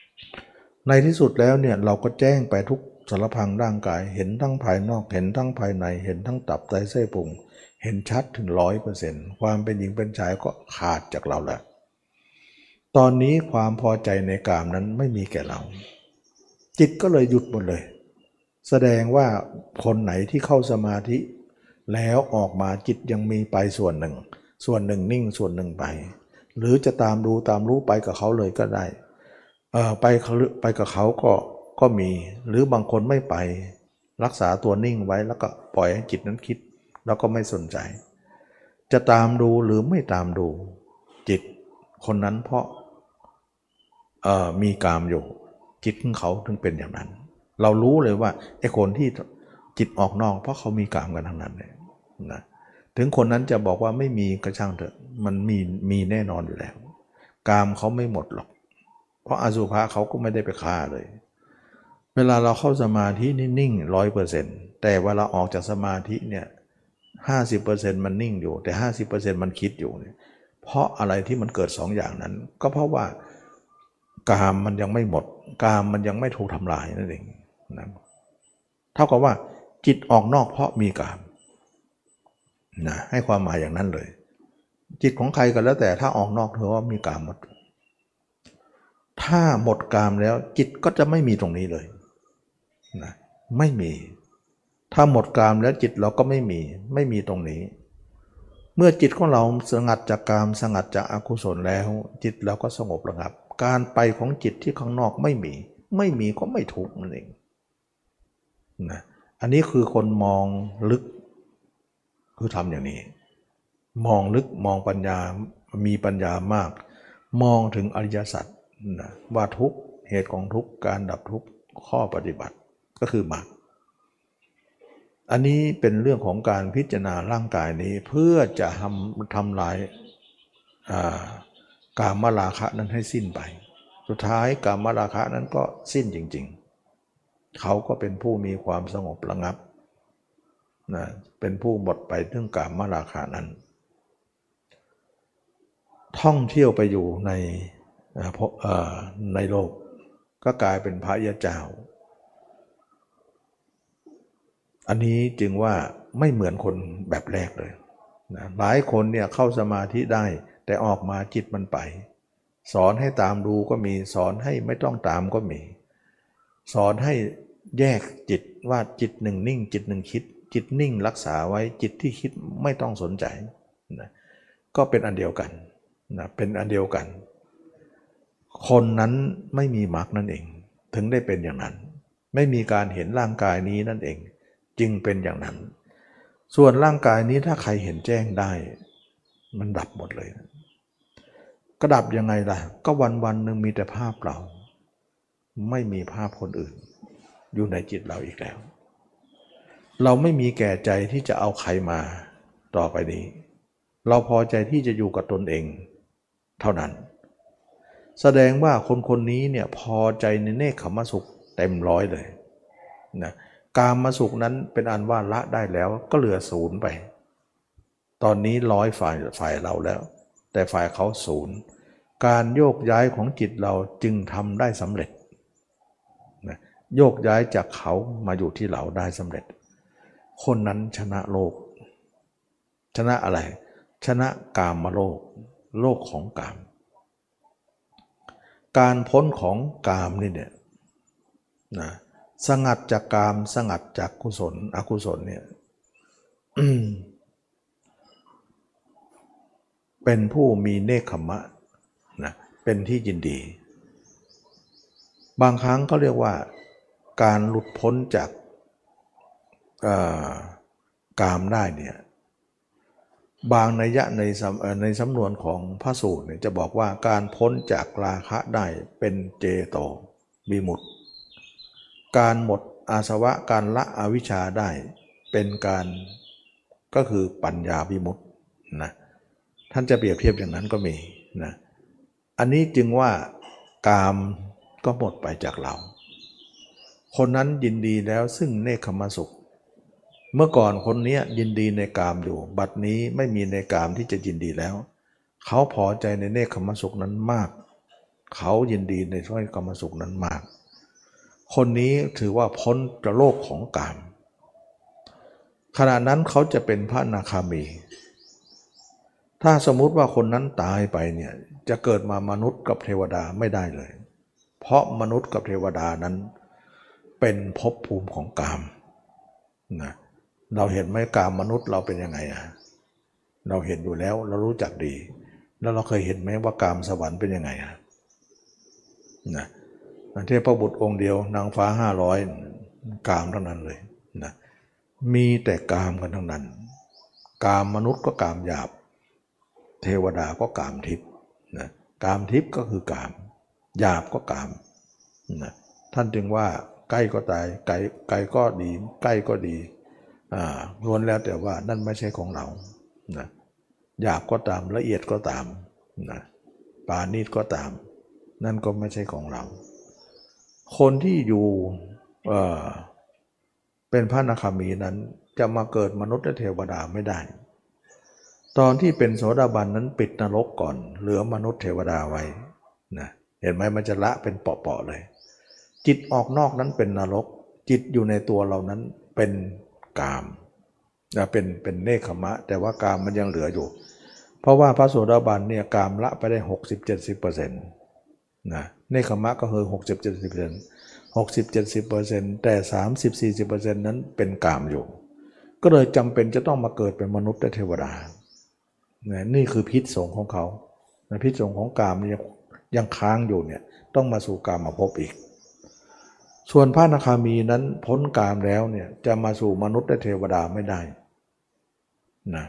ๆในที่สุดแล้วเนี่ยเราก็แจ้งไปทุก สารพังร่างกาย เห็นทั้งภายนอก เห็นทั้งภายใน เห็นทั้งตับไตเส้พุง เห็นชัดถึงร้อยเปอร์เซ็นต์ความเป็นหญิงเป็นชายก็ขาดจากเราแล้ว ตอนนี้ความพอใจในกามนั้นไม่มีแก่เรา จิตก็เลยหยุดหมดเลย แสดงว่าคนไหนที่เข้าสมาธิ แล้วออกมาจิตยังมีไปส่วนหนึ่ง ส่วนหนึ่งนิ่งส่วนหนึ่งไป หรือจะตามดูตามรู้ไปกับเขาเลยก็ได้ไปไปกับเขาก็ ก็มี หรือบางคนไม่ไป รักษาตัวนิ่งไว้แล้วก็ปล่อยให้จิตนั้นคิด แล้วก็ไม่สนใจ จะตามดูหรือไม่ตามดู จิตคนนั้นเพราะมีกามอยู่ จิตของเขาถึงเป็นอย่างนั้น เรารู้เลยว่าไอ้คนที่จิตออกนอก เพราะเขามีกามกันทั้งนั้นเลยนะถึงคนนั้นจะบอกว่าไม่มีกระช่างเถอะมันมีมีแน่นอนอยู่แล้ว กามเขาไม่หมดหรอก เพราะอาสุภะเขาก็ไม่ได้ไปฆ่าเลย เวลาเราเข้าสมาธินิ่งร้อยเปอร์เซ็นต์แต่เวลาออกจากสมาธิเนี่ยห้าสิบเปอร์เซ็นต์มันนิ่งอยู่ แต่ห้าสิบเปอร์เซ็นต์มันคิดอยู่เนี่ยเพราะอะไรที่มันเกิดสองอย่างนั้น ก็เพราะว่ากามมันยังไม่หมด กามมันยังไม่ถูกทำลายนั่นเองนะเท่ากับว่า จิตออกนอกเพราะมีกามนะให้ความหมายอย่างนั้นเลย จิตของใครก็แล้วแต่ถ้าออกนอกเธอว่ามีกามหมด ถ้าหมดกามแล้ว จิตก็จะไม่มีตรงนี้เลย นะไม่มี ถ้าหมดกามแล้วจิตเราก็ไม่มี ไม่มีตรงนี้ เมื่อจิตของเราสงัดจากกามสงัดจากอากุศลแล้ว จิตเราก็สงบระงับ การไปของจิตที่ข้างนอกไม่มี ไม่มีก็ไม่ทุกนั่นเองนะอันนี้คือคนมองลึก คือทำอย่างนี้ มองลึกมองปัญญามีปัญญามาก มองถึงอริยสัจนะว่าทุกเหตุของทุกการดับทุกข้อปฏิบัติ ก็คือมรรคอันนี้เป็นเรื่องของการพิจารณาร่างกายนี้เพื่อจะทำทำลายกามราคะนั้นให้สิ้นไป สุดท้ายกามราคะนั้นก็สิ้นจริง ๆ เขาก็เป็นผู้มีความสงบระงับนะเป็นผู้หมดไปเรื่องกามราคะนั้น ท่องเที่ยวไปอยู่ในในโลกก็กลายเป็นพระยาเจ้า อันนี้จึงว่าไม่เหมือนคนแบบแรกเลยนะหลายคนเนี่ยเข้าสมาธิได้ แต่ออกมาจิตมันไป สอนให้ตามดูก็มีสอนให้ไม่ต้องตามก็มี สอนให้แยกจิตว่าจิตหนึ่งนิ่ง จิตหนึ่งคิด จิตนิ่งรักษาไว้จิตที่คิดไม่ต้องสนใจนะก็เป็นอันเดียวกันนะเป็นอันเดียวกัน คนนั้นไม่มีมรรคนั่นเอง ถึงได้เป็นอย่างนั้น ไม่มีการเห็นร่างกายนี้นั่นเอง จึงเป็นอย่างนั้น ส่วนร่างกายนี้ถ้าใครเห็นแจ้งได้ มันดับหมดเลย ก็ดับยังไงล่ะ ก็วันวันหนึ่งมีแต่ภาพเรา ไม่มีภาพคนอื่น อยู่ในจิตเราอีกแล้ว เราไม่มีแก่ใจที่จะเอาใครมาต่อไปนี้ เราพอใจที่จะอยู่กับตนเอง เท่านั้น แสดงว่าคนคนนี้เนี่ยพอใจในเนคขมสุขเต็มร้อยเลยนะ กามมาสุขนั้นเป็นอันว่าละได้แล้วก็เหลือศูนย์ไป ตอนนี้ร้อยฝ่ายฝ่ายเราแล้ว แต่ฝ่ายเขาศูนย์การโยกย้ายของจิตเราจึงทำได้สำเร็จนะโยกย้ายจากเขามาอยู่ที่เราได้สำเร็จ คนนั้นชนะโลก ชนะอะไร ชนะกามมาโลก โลกของกาม การพ้นของกามนี่เนี่ยนะ สงัดจากกามสงัดจากกุศล อกุศลเนี่ยเป็นผู้มีเนคขมะนะเป็นที่ยินดี บางครั้งก็เรียกว่า การหลุดพ้นจากกามได้เนี่ยบางนัยยะในในสำนวนของพระสูตรเนี่ยจะบอกว่าการพ้นจากราคะได้เป็นเจโตมีมุต การหมดอาสวะการละอวิชชาได้เป็นการก็คือปัญญาวิมุตตินะท่านจะเปรียบเทียบอย่างนั้นก็มีนะอันนี้จึงว่ากามก็หมดไปจากเรา คนนั้นยินดีแล้วซึ่งเนคขมสุข เมื่อก่อนคนนี้ยินดีในกามอยู่ บัดนี้ไม่มีในกามที่จะยินดีแล้ว เขาพอใจในเนคขมสุขนั้นมาก เขายินดีในท้อยกรรมสุขนั้นมาก คนนี้ถือว่าพ้นจากโลกของกามขณะนั้นเขาจะเป็นพระนาคามี ถ้าสมมุติว่าคนนั้นตายไปเนี่ยจะเกิดมามนุษย์กับเทวดาไม่ได้เลย เพราะมนุษย์กับเทวดานั้น เป็นภพภูมิของกามนะเราเห็นไหมกามมนุษย์เราเป็นยังไงอะเราเห็นอยู่แล้วเรารู้จักดี แล้วเราเคยเห็นไหมว่ากามสวรรค์เป็นยังไงอะนะเเทพบุตรองค์เดียวนางฟ้าห้าร้อยกามทั้งนั้นเลยนะมีแต่กามกันทั้งนั้น กามมนุษย์ก็กามหยาบ เทวดาก็กามทิพย์นะกามทิพย์ก็คือกามหยาบก็กามนะท่านจึงว่าใกล้ก็ตายไกลไกลก็ดีใกล้ก็ดีอ่าล้วนแล้วแต่ว่านั่นไม่ใช่ของเรานะหยาบก็ตามละเอียดก็ตามนะปานีตก็ตาม นั่นก็ไม่ใช่ของเรา คนที่อยู่เป็นพระนาคามีนั้นจะมาเกิดมนุษย์และเทวดาไม่ได้ ตอนที่เป็นโสดาบันนั้นปิดนรกก่อน เหลือมนุษย์เทวดาไว้นะเห็นไหมมันจะละเป็นเปาะๆเลย จิตออกนอกนั้นเป็นนรก จิตอยู่ในตัวเรานั้นเป็นกามนะเป็นเป็นเนคขมะ แต่ว่ากามมันยังเหลืออยู่ เพราะว่าพระโสดาบันเนี่ยกามละไปได้ 60-70%นะเในขมะก็คือ60 70เปอร์เซ็นต์60 70เปอร์เซ็นต์แต่30 40เปอร์เซ็นต์นั้นเป็นกามอยู่ ก็เลยจำเป็นจะต้องมาเกิดเป็นมนุษย์และเทวดา นี่คือพิษสงของเขาพิษสงของกามยังยังค้างอยู่เนี่ยต้องมาสู่กามมาพบอีก ส่วนพระนาคามีนั้นพ้นกามแล้วเนี่ยจะมาสู่มนุษย์และเทวดาไม่ได้นะ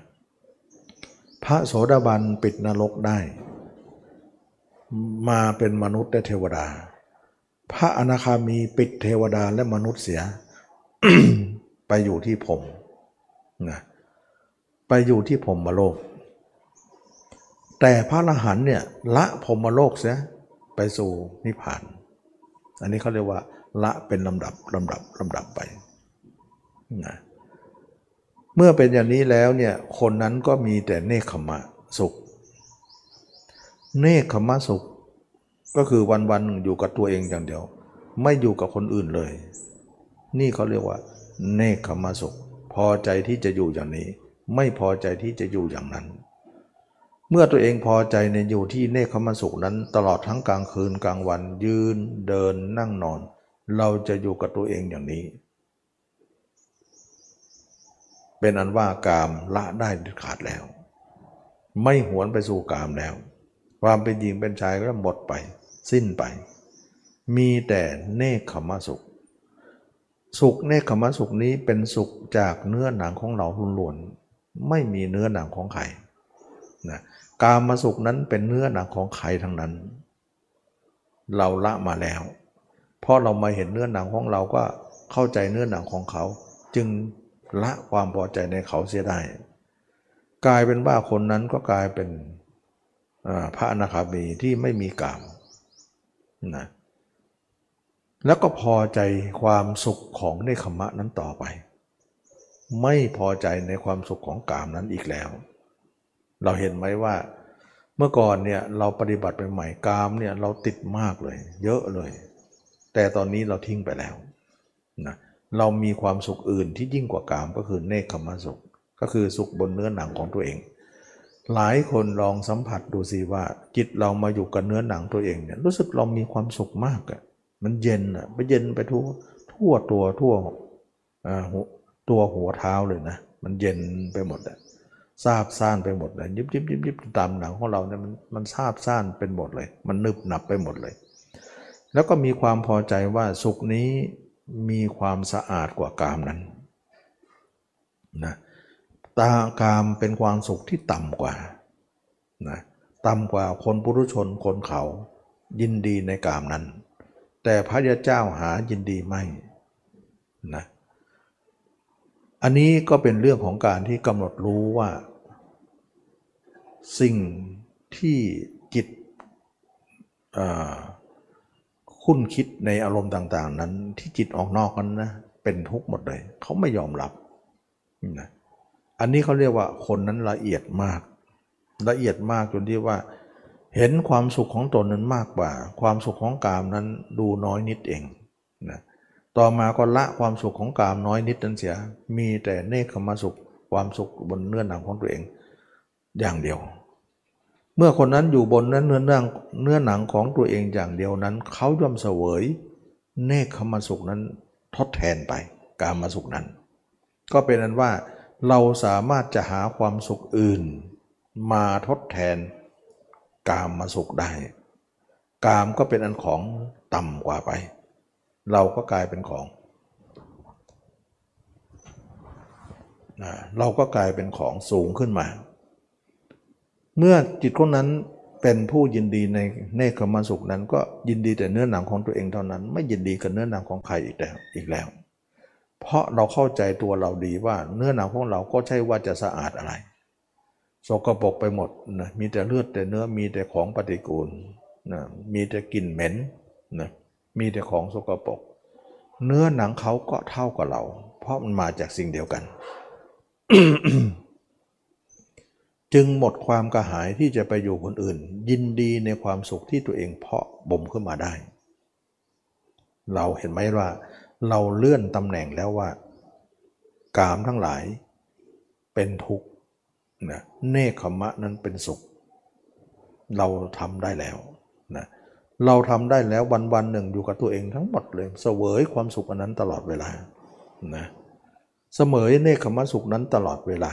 พระโสดาบันปิดนรกได้ มาเป็นมนุษย์และเทวดา พระอนาคามีปิดเทวดาและมนุษย์เสีย ไปอยู่ที่ผมนะไปอยู่ที่ผมมาโลก แต่พระอรหันเนี่ยละพรหมโลกเสียไปสู่นิพพาน อันนี้เขาเรียกว่า ละเป็นลำดับลำดับลำดับไปนะเมื่อเป็นอย่างนี้แล้วเนี่ยคนนั้นก็มีแต่เนคขมะสุข เนคขมสุข ก็คือวันวันอยู่กับตัวเองอย่างเดียว ไม่อยู่กับคนอื่นเลย นี่เขาเรียกว่า เนคขมสุข พอใจที่จะอยู่อย่างนี้ ไม่พอใจที่จะอยู่อย่างนั้น เมื่อตัวเองพอใจในอยู่ที่เนคขมสุขนั้น ตลอดทั้งกลางคืนกลางวัน ยืนเดินนั่งนอน เราจะอยู่กับตัวเองอย่างนี้เป็นอันว่ากามละได้ขาดแล้ว ไม่หวนไปสู่กามแล้ว ความเป็นหญิงเป็นชายก็หมดไป สิ้นไป มีแต่เนคขมสุข สุขเนคขมสุขนี้เป็นสุขจากเนื้อหนังของเราล้วนๆไม่มีเนื้อหนังของใครนะกามมาสุขนั้นเป็นเนื้อหนังของใครทั้งนั้น เราละมาแล้วเพราะเรามาเห็นเนื้อหนังของเราก็เข้าใจเนื้อหนังของเขา จึงละความพอใจในเขาเสียได้ กลายเป็นว่าคนนั้นก็กลายเป็น พระอนาคามีที่ไม่มีกามนะแล้วก็พอใจความสุขของเนคขมะนั้นต่อไป ไม่พอใจในความสุขของกามนั้นอีกแล้ว เราเห็นไหมว่าเมื่อก่อนเนี่ยเราปฏิบัติไปใหม่กามเนี่ยเราติดมากเลย เยอะเลย แต่ตอนนี้เราทิ้งไปแล้วนะเรามีความสุขอื่นที่ยิ่งกว่ากามก็คือเนคขมสุข ก็คือสุขบนเนื้อหนังของตัวเอง หลายคนลองสัมผัสดูสิว่า จิตเรามาอยู่กับเนื้อหนังตัวเองเนี่ยรู้สึกเรามีความสุขมากอะมันเย็นอะไปเย็นไปทั่วทั่วตัวทั่วตัวหัวเท้าเลยนะ มันเย็นไปหมดอะซาบซ่านไปหมดเลยยิบยิบยิบยิบตามหนังของเราเนี่ยมันมันซาบซ่านเป็นหมดเลย มันนึบหนับไปหมดเลย แล้วก็มีความพอใจว่าสุขนี้มีความสะอาดกว่ากามนั้นนะ ตากามเป็นความสุขที่ต่ำกว่านะต่ำกว่าคนปุถุชนคนเขายินดีในกามนั้น แต่พระยาเจ้าหายินดีไม่นะอันนี้ก็เป็นเรื่องของการที่กำหนดรู้ว่า สิ่งที่จิตคุ้นคิดในอารมณ์ต่าง ๆ นั้นที่จิตออกนอกกันนะเป็นทุกข์หมดเลย เขาไม่ยอมรับนะ อันนี้เขาเรียกว่าคนนั้นละเอียดมาก ละเอียดมากจนที่ว่า เห็นความสุขของตนนั้นมากกว่า ความสุขของกามนั้นดูน้อยนิดเองนะต่อมาก็ละความสุขของกามน้อยนิดนั้นเสีย มีแต่เนคขมสุขความสุขบนเนื้อหนังของตัวเอง อย่างเดียว เมื่อคนนั้นอยู่บนนั้นเนื้อหนังเนื้อหนังของตัวเองอย่างเดียวนั้นเขาย่อมเสวยเนคขมสุขนั้นทดแทนไปการมาสุขนั้น ก็เป็นนั้นว่า เราสามารถจะหาความสุขอื่น มาทดแทนกามมาสุขได้ กามก็เป็นอันของต่ำกว่าไป เราก็กลายเป็นของ เราก็กลายเป็นของสูงขึ้นมา เมื่อจิตคนนั้นเป็นผู้ยินดีในเนคขมสุขนั้น ก็ยินดีแต่เนื้อหนังของตัวเองเท่านั้น ไม่ยินดีกับเนื้อหนังของใครอีกแล้วอีกแล้ว เพราะเราเข้าใจตัวเราดีว่าเนื้อหนังของเราก็ใช่ว่าจะสะอาดอะไรสกปรกไปหมดนะมีแต่เลือดแต่เนื้อมีแต่ของปฏิกูลนะมีแต่กลิ่นเหม็นนะมีแต่ของสกปรกเนื้อหนังเขาก็เท่ากับเรา เพราะมันมาจากสิ่งเดียวกัน จึงหมดความกระหายที่จะไปอยู่คนอื่น ยินดีในความสุขที่ตัวเองเพาะบ่มขึ้นมาได้ เราเห็นไหมว่า เราเลื่อนตำแหน่งแล้วว่ากามทั้งหลายเป็นทุกข์นะเนคขมะนั้นเป็นสุข เราทำได้แล้วนะเราทำได้แล้ววันวันหนึ่งอยู่กับตัวเองทั้งหมดเลยเสวยความสุขอันนั้นตลอดเวลานะเสมอเนคขมะสุขนั้นตลอดเวลา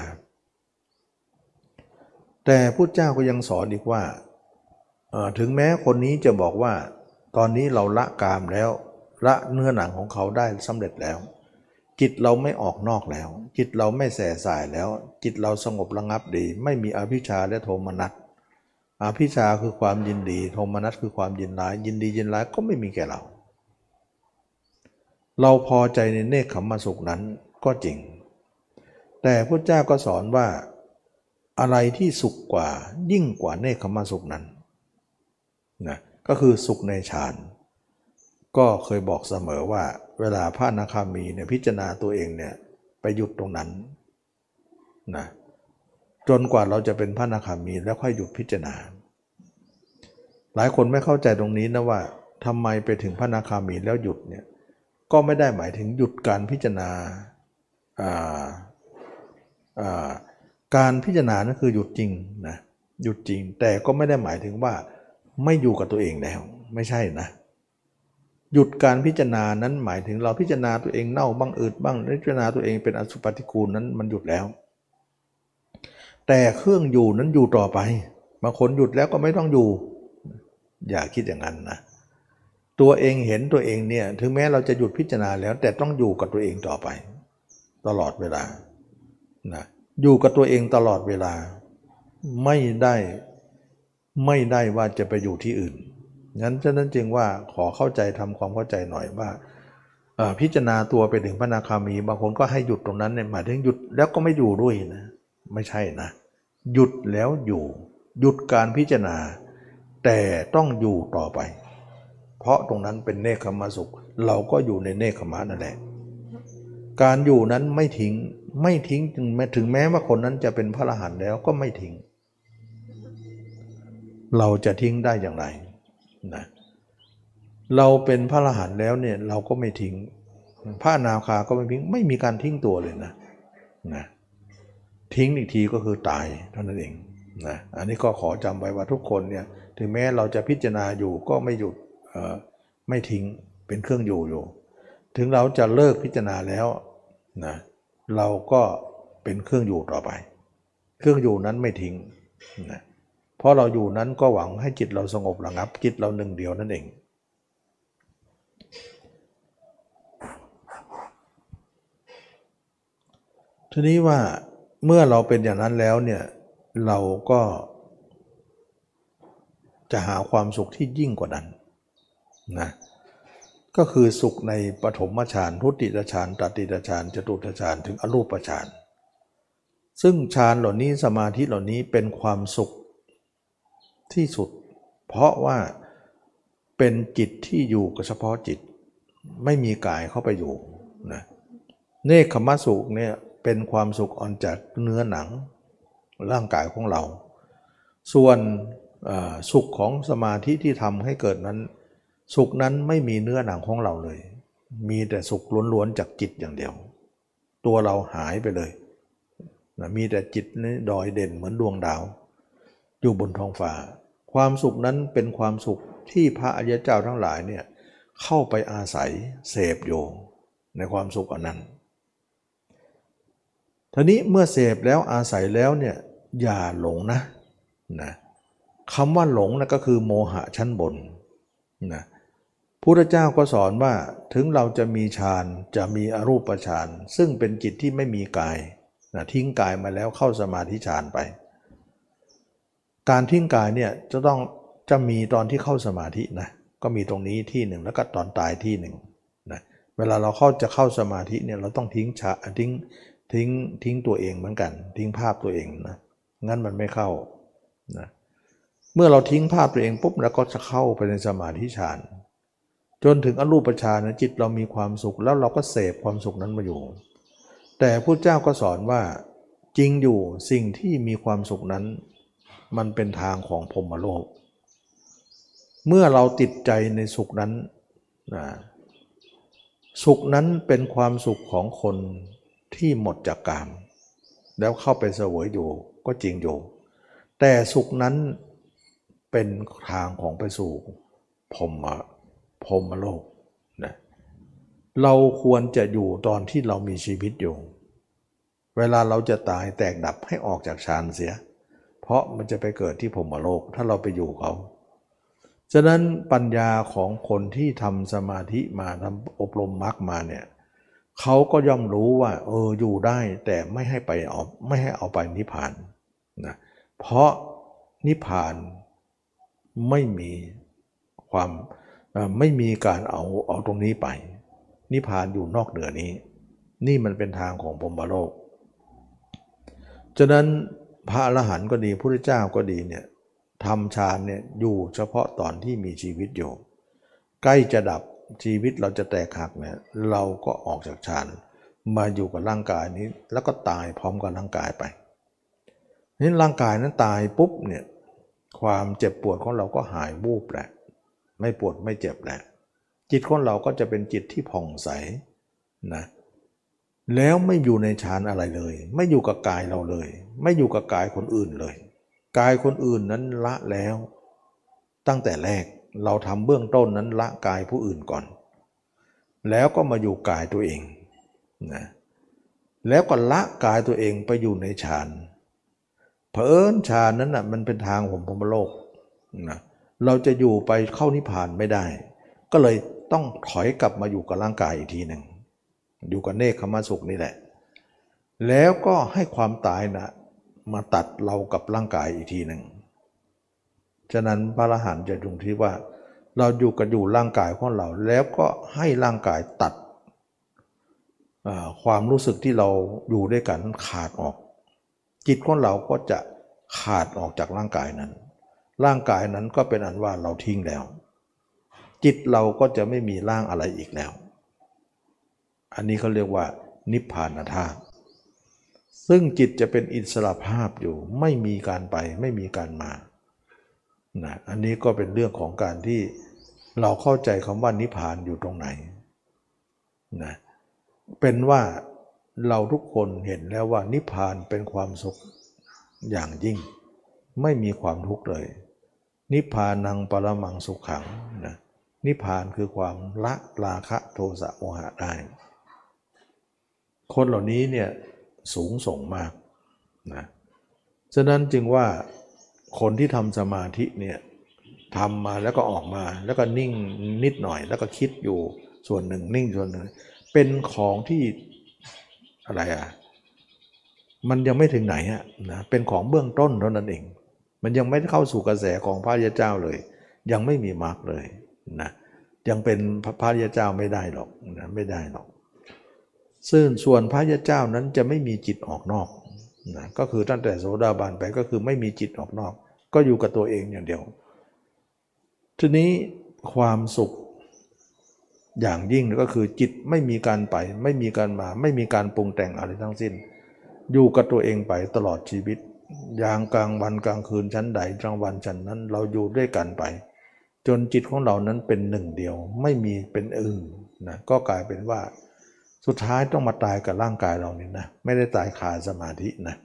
แต่พุทธเจ้าก็ยังสอนอีกว่า ถึงแม้คนนี้จะบอกว่า ตอนนี้เราละกามแล้ว ละเนื้อหนังของเขาได้สำเร็จแล้ว จิตเราไม่ออกนอกแล้ว จิตเราไม่แส่สายแล้ว จิตเราสงบระงับดี ไม่มีอภิชาและโทมนัสอภิชาคือความยินดี โทมนัสคือความยินร้าย ยินดียินร้ายก็ไม่มีแก่เรา เราพอใจในเนคขมมาสุขนั้นก็จริง แต่พระเจ้าก็สอนว่าอะไรที่สุขกว่ายิ่งกว่าเนคขมสุขนั้นนะก็คือสุขในฌาน ก็เคยบอกเสมอว่า เวลาพระนาคามีเนี่ยพิจารณาตัวเองเนี่ยไปหยุดตรงนั้นนะจนกว่าเราจะเป็นพระนาคามีแล้วค่อยหยุดพิจารณา หลายคนไม่เข้าใจตรงนี้นะว่าทำไมไปถึงพระนาคามีแล้วหยุดเนี่ยก็ไม่ได้หมายถึงหยุดการพิจารณาการพิจารณานั่นคือหยุดจริงนะหยุดจริงแต่ก็ไม่ได้หมายถึงว่าไม่อยู่กับตัวเองแล้ว ไม่ใช่นะ หยุดการพิจารณานั้นหมายถึงเราพิจารณาตัวเองเน่าบ้างอืดบ้างพิจารณาตัวเองเป็นอสุปฏิกูลนั้นมันหยุดแล้ว แต่เครื่องอยู่นั้นอยู่ต่อไปบางคนหยุดแล้วก็ไม่ต้องอยู่ อย่าคิดอย่างนั้นนะตัวเองเห็นตัวเองเนี่ยถึงแม้เราจะหยุดพิจารณาแล้ว แต่ต้องอยู่กับตัวเองต่อไป ตลอดเวลานะอยู่กับตัวเองตลอดเวลา ไม่ได้ไม่ได้ว่าจะไปอยู่ที่อื่น งั้นฉะนั้นจึงว่าขอเข้าใจทำความเข้าใจหน่อยว่าพิจารณาตัวไปถึงพระนาคามี บางคนก็ให้หยุดตรงนั้นเนี่ยหมายถึงหยุดแล้วก็ไม่อยู่ด้วยนะไม่ใช่นะ หยุดแล้วอยู่ หยุดการพิจารณา แต่ต้องอยู่ต่อไป เพราะตรงนั้นเป็นเนคขมสุข เราก็อยู่ในเนคขมานั่นแหละการอยู่นั้นไม่ทิ้งไม่ทิ้งถึงแม้ถึงแม้ว่าคนนั้นจะเป็นพระอรหันต์แล้วก็ไม่ทิ้ง เราจะทิ้งได้อย่างไร นะเราเป็นพระอรหันต์แล้วเนี่ยเราก็ไม่ทิ้ง พระนาคาก็ไม่ทิ้งไม่มีการทิ้งตัวเลยนะนะทิ้งอีกทีก็คือตายเท่านั้นเองนะอันนี้ก็ขอจำไว้ว่าทุกคนเนี่ยถึงแม้เราจะพิจารณาอยู่ก็ไม่หยุดไม่ทิ้งเป็นเครื่องอยู่อยู่ ถึงเราจะเลิกพิจารณาแล้วนะเราก็เป็นเครื่องอยู่ต่อไป เครื่องอยู่นั้นไม่ทิ้งนะ เพราะเราอยู่นั้นก็หวังให้จิตเราสงบระงับ จิตเราหนึ่งเดียวนั่นเองทีนี้ว่าเมื่อเราเป็นอย่างนั้นแล้วเนี่ยเราก็จะหาความสุขที่ยิ่งกว่านั้นนะก็คือสุขในปฐมฌานทุติยฌานตติยฌานจตุตฌานถึงอรูปฌานซึ่งฌานเหล่านี้สมาธิเหล่านี้เป็นความสุข ที่สุด เพราะว่าเป็นจิตที่อยู่กับเฉพาะจิต ไม่มีกายเข้าไปอยู่นะเนคขมสุขเนี่ยเป็นความสุขออนจากเนื้อหนังร่างกายของเรา ส่วนสุขของสมาธิที่ทำให้เกิดนั้น สุขนั้นไม่มีเนื้อหนังของเราเลย มีแต่สุขล้วนๆจากจิตอย่างเดียว ตัวเราหายไปเลยนะมีแต่จิตนี่ดอยเด่นเหมือนดวงดาว อยู่บนท้องฟ้า ความสุขนั้นเป็นความสุขที่พระอริยเจ้าทั้งหลายเนี่ยเข้าไปอาศัยเสพอยู่ในความสุขอันนั้นทีนี้เมื่อเสพแล้วอาศัยแล้วเนี่ยอย่าหลงนะนะคำว่าหลงนะก็คือโมหะชั้นบนนะพุทธเจ้าก็สอนว่าถึงเราจะมีฌานจะมีอรูปฌานซึ่งเป็นจิตที่ไม่มีกายนะทิ้งกายมาแล้วเข้าสมาธิฌานไป การทิ้งกายเนี่ยจะต้องจะมีตอนที่เข้าสมาธินะก็มีตรงนี้ที่หนึ่งแล้วก็ตอนตายที่หนึ่งนะเวลาเราเข้าจะเข้าสมาธิเนี่ยเราต้องทิ้งชาทิ้งทิ้งทิ้งตัวเองเหมือนกัน ทิ้งภาพตัวเองนะงั้นมันไม่เข้านะเมื่อเราทิ้งภาพตัวเองปุ๊บแล้วก็จะเข้าไปในสมาธิฌานจนถึงอรูปฌานจิตเรามีความสุขแล้วเราก็เสพความสุขนั้นมาอยู่ แต่พระเจ้าก็สอนว่าจริงอยู่สิ่งที่มีความสุขนั้น มันเป็นทางของพรมโลก เมื่อเราติดใจในสุขนั้นนะสุขนั้นเป็นความสุขของคนที่หมดจากกาม แล้วเข้าไปเสวยอยู่ก็จริงอยู่ แต่สุขนั้นเป็นทางของไปสู่พรมพรมโลกนะเราควรจะอยู่ตอนที่เรามีชีวิตอยู่ เวลาเราจะตายแตกดับให้ออกจากฌานเสีย เพราะมันจะไปเกิดที่พรมโลก ถ้าเราไปอยู่เขา ฉะนั้นปัญญาของคนที่ทำสมาธิมาทำอบรมมรรคมาเนี่ยเขาก็ย่อมรู้ว่า เอออยู่ได้แต่ไม่ให้ไปเอาไม่ให้เอาไปนิพพานนะเพราะนิพพานไม่มีความไม่มีการเอาเอาตรงนี้ไป นิพพานอยู่นอกเหนือนี้ นี่มันเป็นทางของพรมโลก ฉะนั้น พระอรหันต์ก็ดีพระเจ้าก็ดีเนี่ยทำฌานเนี่ยอยู่เฉพาะตอนที่มีชีวิตอยู่ ใกล้จะดับชีวิตเราจะแตกหักเนี่ยเราก็ออกจากฌานมาอยู่กับร่างกายนี้ แล้วก็ตายพร้อมกับร่างกายไปนี่ร่างกายนั้นตายปุ๊บเนี่ยความเจ็บปวดของเราก็หายวูบแหละไม่ปวดไม่เจ็บแหละจิตของเราก็จะเป็นจิตที่ผ่องใสนะ แล้วไม่อยู่ในฌานอะไรเลย ไม่อยู่กับกายเราเลย ไม่อยู่กับกายคนอื่นเลย กายคนอื่นนั้นละแล้ว ตั้งแต่แรกเราทำเบื้องต้นนั้นละกายผู้อื่นก่อน แล้วก็มาอยู่กายตัวเองนะแล้วก็ละกายตัวเองไปอยู่ในฌานเผอิญฌานนั้นนะ่ะมันเป็นทางผมพมโลกนะเราจะอยู่ไปเข้านิพพานไม่ได้ ก็เลยต้องถอยกลับมาอยู่กับร่างกายอีกทีหนึ่ง อยู่กับเนคขมาสุขนี่แหละ แล้วก็ให้ความตายนะมาตัดเรากับร่างกายอีกทีหนึ่งฉะนั้นพระอรหันต์จะตรงที่ว่า เราอยู่กับอยู่ร่างกายของเรา แล้วก็ให้ร่างกายตัดความรู้สึกที่เราอยู่ด้วยกันขาดออก จิตของเราก็จะขาดออกจากร่างกายนั้น ร่างกายนั้นก็เป็นอันว่าเราทิ้งแล้ว จิตเราก็จะไม่มีร่างอะไรอีกแล้ว อันนี้เขาเรียกว่า นิพพานธาตุซึ่งจิตจะเป็นอิสระภาพอยู่ไม่มีการไปไม่มีการมานะอันนี้ก็เป็นเรื่องของการที่เราเข้าใจคำว่านิพพานอยู่ตรงไหนนะเป็นว่าเราทุกคนเห็นแล้วว่านิพพานเป็นความสุขอย่างยิ่ง ไม่มีความทุกข์เลย นิพพานังปรมังสุขขังนะนิพพานคือความละราคะโทสะโมหะได้ คนเหล่านี้เนี่ยสูงส่งมากนะฉะนั้นจึงว่าคนที่ทำสมาธิเนี่ยทำมาแล้วก็ออกมาแล้วก็นิ่งนิดหน่อย แล้วก็คิดอยู่ส่วนหนึ่งนิ่งส่วนหนึ่ง เป็นของที่อะไรอะมันยังไม่ถึงไหนอะนะเป็นของเบื้องต้นเท่านั้นเอง มันยังไม่เข้าสู่กระแสของพระยาเจ้าเลย ยังไม่มีมรรคเลยนะยังเป็นพระยาเจ้าไม่ได้หรอกนะไม่ได้หรอก ซึ่งส่วนพระยาเจ้านั้นจะไม่มีจิตออกนอกนะก็คือตั้งแต่โสดาบันไปก็คือไม่มีจิตออกนอก ก็อยู่กับตัวเองอย่างเดียว ทีนี้ความสุขอย่างยิ่งก็คือจิตไม่มีการไป ไม่มีการมา ไม่มีการปรุงแต่งอะไรทั้งสิ้น อยู่กับตัวเองไปตลอดชีวิต อย่างกลางวันกลางคืนชั้นใดกลางวันชั้นนั้นเราอยู่ด้วยกันไป จนจิตของเรานั้นเป็นหนึ่งเดียว ไม่มีเป็นอื่นนะก็กลายเป็นว่า สุดท้ายต้องมาตายกับร่างกายเรานี่นะไม่ได้ตายขาดสมาธินะ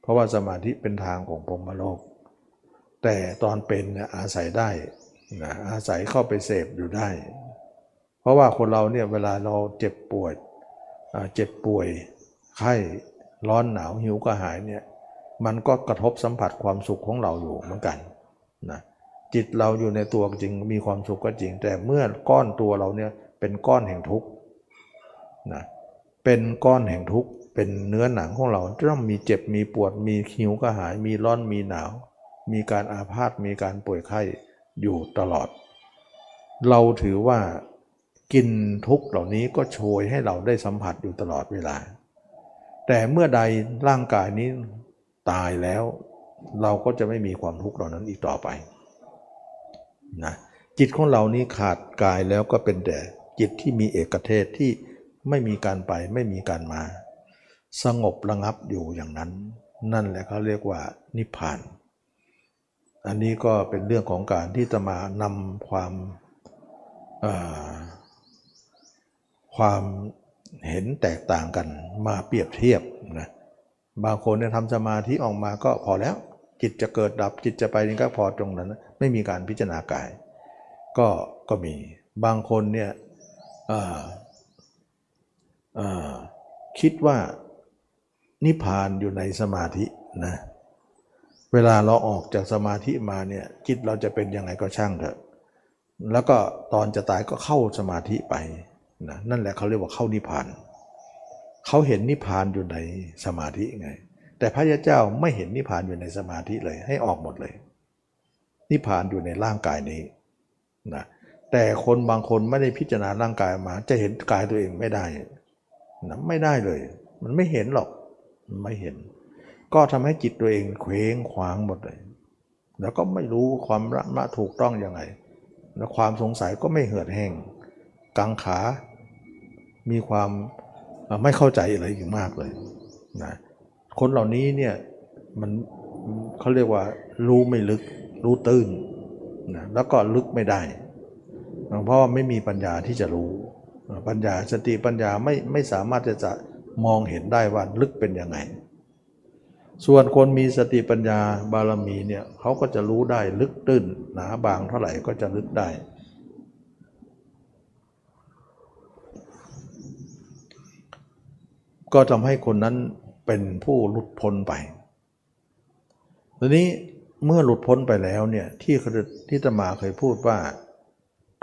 เพราะว่าสมาธิเป็นทางของพรมโลก แต่ตอนเป็นเนี่ยอาศัยได้นะอาศัยเข้าไปเสพอยู่ได้ เพราะว่าคนเราเนี่ยเวลาเราเจ็บป่วยเจ็บป่วยไข้ร้อนหนาวหิวกระหายเนี่ยมันก็กระทบสัมผัสความสุขของเราอยู่เหมือนกันนะจิตเราอยู่ในตัวจริงมีความสุขก็จริง แต่เมื่อก้อนตัวเราเนี่ยเป็นก้อนแห่งทุกข์ นะเป็นก้อนแห่งทุกข์เป็นเนื้อหนังของเราต้องมีเจ็บมีปวดมีหิวกระหาย มีร้อนมีหนาว มีการอาพาธมีการป่วยไข้อยู่ตลอด เราถือว่ากินทุกเหล่านี้ก็โชยให้เราได้สัมผัสอยู่ตลอดเวลา แต่เมื่อใดร่างกายนี้ตายแล้ว เราก็จะไม่มีความทุกข์เหล่านั้นอีกต่อไปนะจิตของเรานี้ขาดกายแล้วก็เป็นแต่จิตที่มีเอกเทศที่ ไม่มีการไปไม่มีการมา สงบระงับอยู่อย่างนั้น นั่นแหละเขาเรียกว่านิพพาน อันนี้ก็เป็นเรื่องของการที่จะมานำความความเห็นแตกต่างกันมาเปรียบเทียบนะบางคนเนี่ยทำสมาธิออกมาก็พอแล้ว จิตจะเกิดดับจิตจะไปนี่ก็พอตรงนั้น ไม่มีการพิจารณากาย ก็ก็มีบางคนเนี่ย คิดว่านิพพานอยู่ในสมาธินะเวลาเราออกจากสมาธิมาเนี่ยจิตเราจะเป็นยังไงก็ช่างเถอะแล้วก็ตอนจะตายก็เข้าสมาธิไปนะนั่นแหละเขาเรียกว่าเข้านิพพานเขาเห็นนิพพานอยู่ในสมาธิไง แต่พระยาเจ้าไม่เห็นนิพพานอยู่ในสมาธิเลย ให้ออกหมดเลย นิพพานอยู่ในร่างกายนี้นะแต่คนบางคนไม่ได้พิจารณาร่างกายมา จะเห็นกายตัวเองไม่ได้ นะไม่ได้เลย มันไม่เห็นหรอกมันไม่เห็น ก็ทำให้จิตตัวเองเคว้งขวางหมดเลย แล้วก็ไม่รู้ความรักมะถูกต้องยังไง แล้วความสงสัยก็ไม่เหือดแห้งกังขา มีความไม่เข้าใจอะไรอีกมากเลยนะคนเหล่านี้เนี่ยมันเขาเรียกว่ารู้ไม่ลึก รู้ตื้นนะแล้วก็ลึกไม่ได้เพราะว่าไม่มีปัญญาที่จะรู้ ปัญญาสติปัญญาไม่ไม่สามารถจะจะมองเห็นได้ว่าลึกเป็นยังไง ส่วนคนมีสติปัญญาบารมีเนี่ยเขาก็จะรู้ได้ลึกตื้นหนาบางเท่าไหร่ก็จะลึกได้ ก็ทำให้คนนั้นเป็นผู้หลุดพ้นไปทีนี้เมื่อหลุดพ้นไปแล้วเนี่ยที่ที่ตมาเคยพูดว่า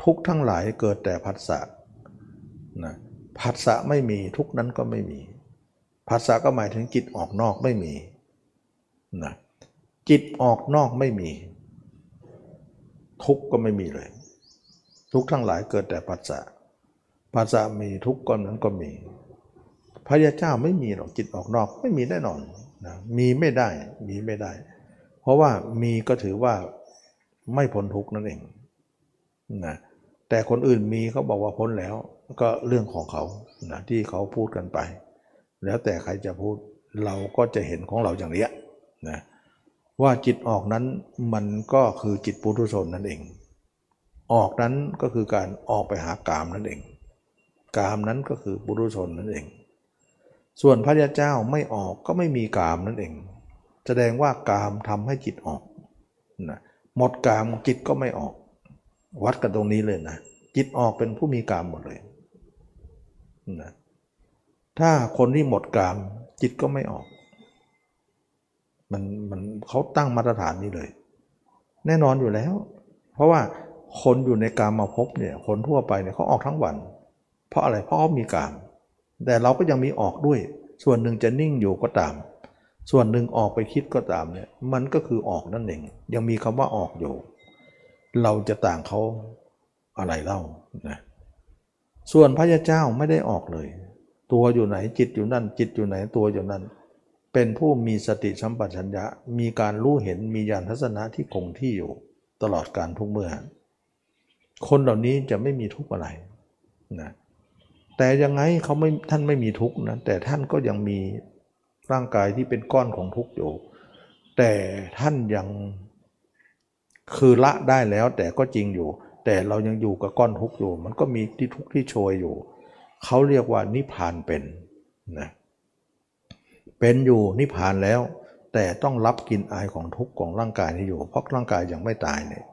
ทุกทั้งหลายเกิดแต่ผัสสะ นะผัสสะไม่มีทุกนั้นก็ไม่มีผัสสะก็หมายถึงจิตออกนอกไม่มีนะจิตออกนอกไม่มี ทุกก็ไม่มีเลย ทุกทั้งหลายเกิดแต่ผัสสะผัสสะมีทุกข์ก็นั้นก็มี พระยาเจ้าไม่มีหรอกจิตออกนอกไม่มีแน่นอนนะมีไม่ได้มีไม่ได้ เพราะว่ามีก็ถือว่าไม่พ้นทุกนั่นเองนะแต่คนอื่นมีเขาบอกว่าพ้นแล้ว ก็เรื่องของเขานะที่เขาพูดกันไป แล้วแต่ใครจะพูดเราก็จะเห็นของเราอย่างเนี้ยนะว่าจิตออกนั้นมันก็คือจิตปุถุชนนั่นเอง ออกนั้นก็คือการออกไปหากามนั่นเอง กามนั้นก็คือปุถุชนนั่นเอง ส่วนพระยาเจ้าไม่ออกก็ไม่มีกามนั่นเอง แสดงว่ากามทำให้จิตออกนะหมดกามจิตก็ไม่ออก วัดกันตรงนี้เลยนะจิตออกเป็นผู้มีกามหมดเลย นะถ้าคนที่หมดกามจิตก็ไม่ออก มันมันเขาตั้งมาตรฐานนี้เลย แน่นอนอยู่แล้ว เพราะว่าคนอยู่ในกามมาพบเนี่ยคนทั่วไปเนี่ยเขาออกทั้งวัน เพราะอะไรเพราะเขามีกามแต่เราก็ยังมีออกด้วย ส่วนหนึ่งจะนิ่งอยู่ก็ตาม ส่วนหนึ่งออกไปคิดก็ตามเนี่ยมันก็คือออกนั่นเองยังมีคำว่าออกอยู่ เราจะต่างเขาอะไรเล่านะ ส่วนพระยาเจ้าไม่ได้ออกเลย ตัวอยู่ไหนจิตอยู่นั่น จิตอยู่ไหนตัวอยู่นั่น เป็นผู้มีสติสัมปชัญญะมีการรู้เห็นมีญาณทัศนะที่คงที่อยู่ ตลอดการทุกเมื่อ คนเหล่านี้จะไม่มีทุกข์อะไรนะแต่ยังไงเขาไม่ท่านไม่มีทุกข์นะแต่ท่านก็ยังมีร่างกายที่เป็นก้อนของทุกข์อยู่ แต่ท่านยังคือละได้แล้วแต่ก็จริงอยู่ แต่เรายังอยู่กับก้อนทุกข์อยู่ มันก็มีที่ทุกข์ที่โชยอยู่ เขาเรียกว่านิพพานเป็นนะเป็นอยู่นิพพานแล้ว แต่ต้องรับกินอายของทุกข์ของร่างกายนี้อยู่ เพราะร่างกายยังไม่ตายเนี่ย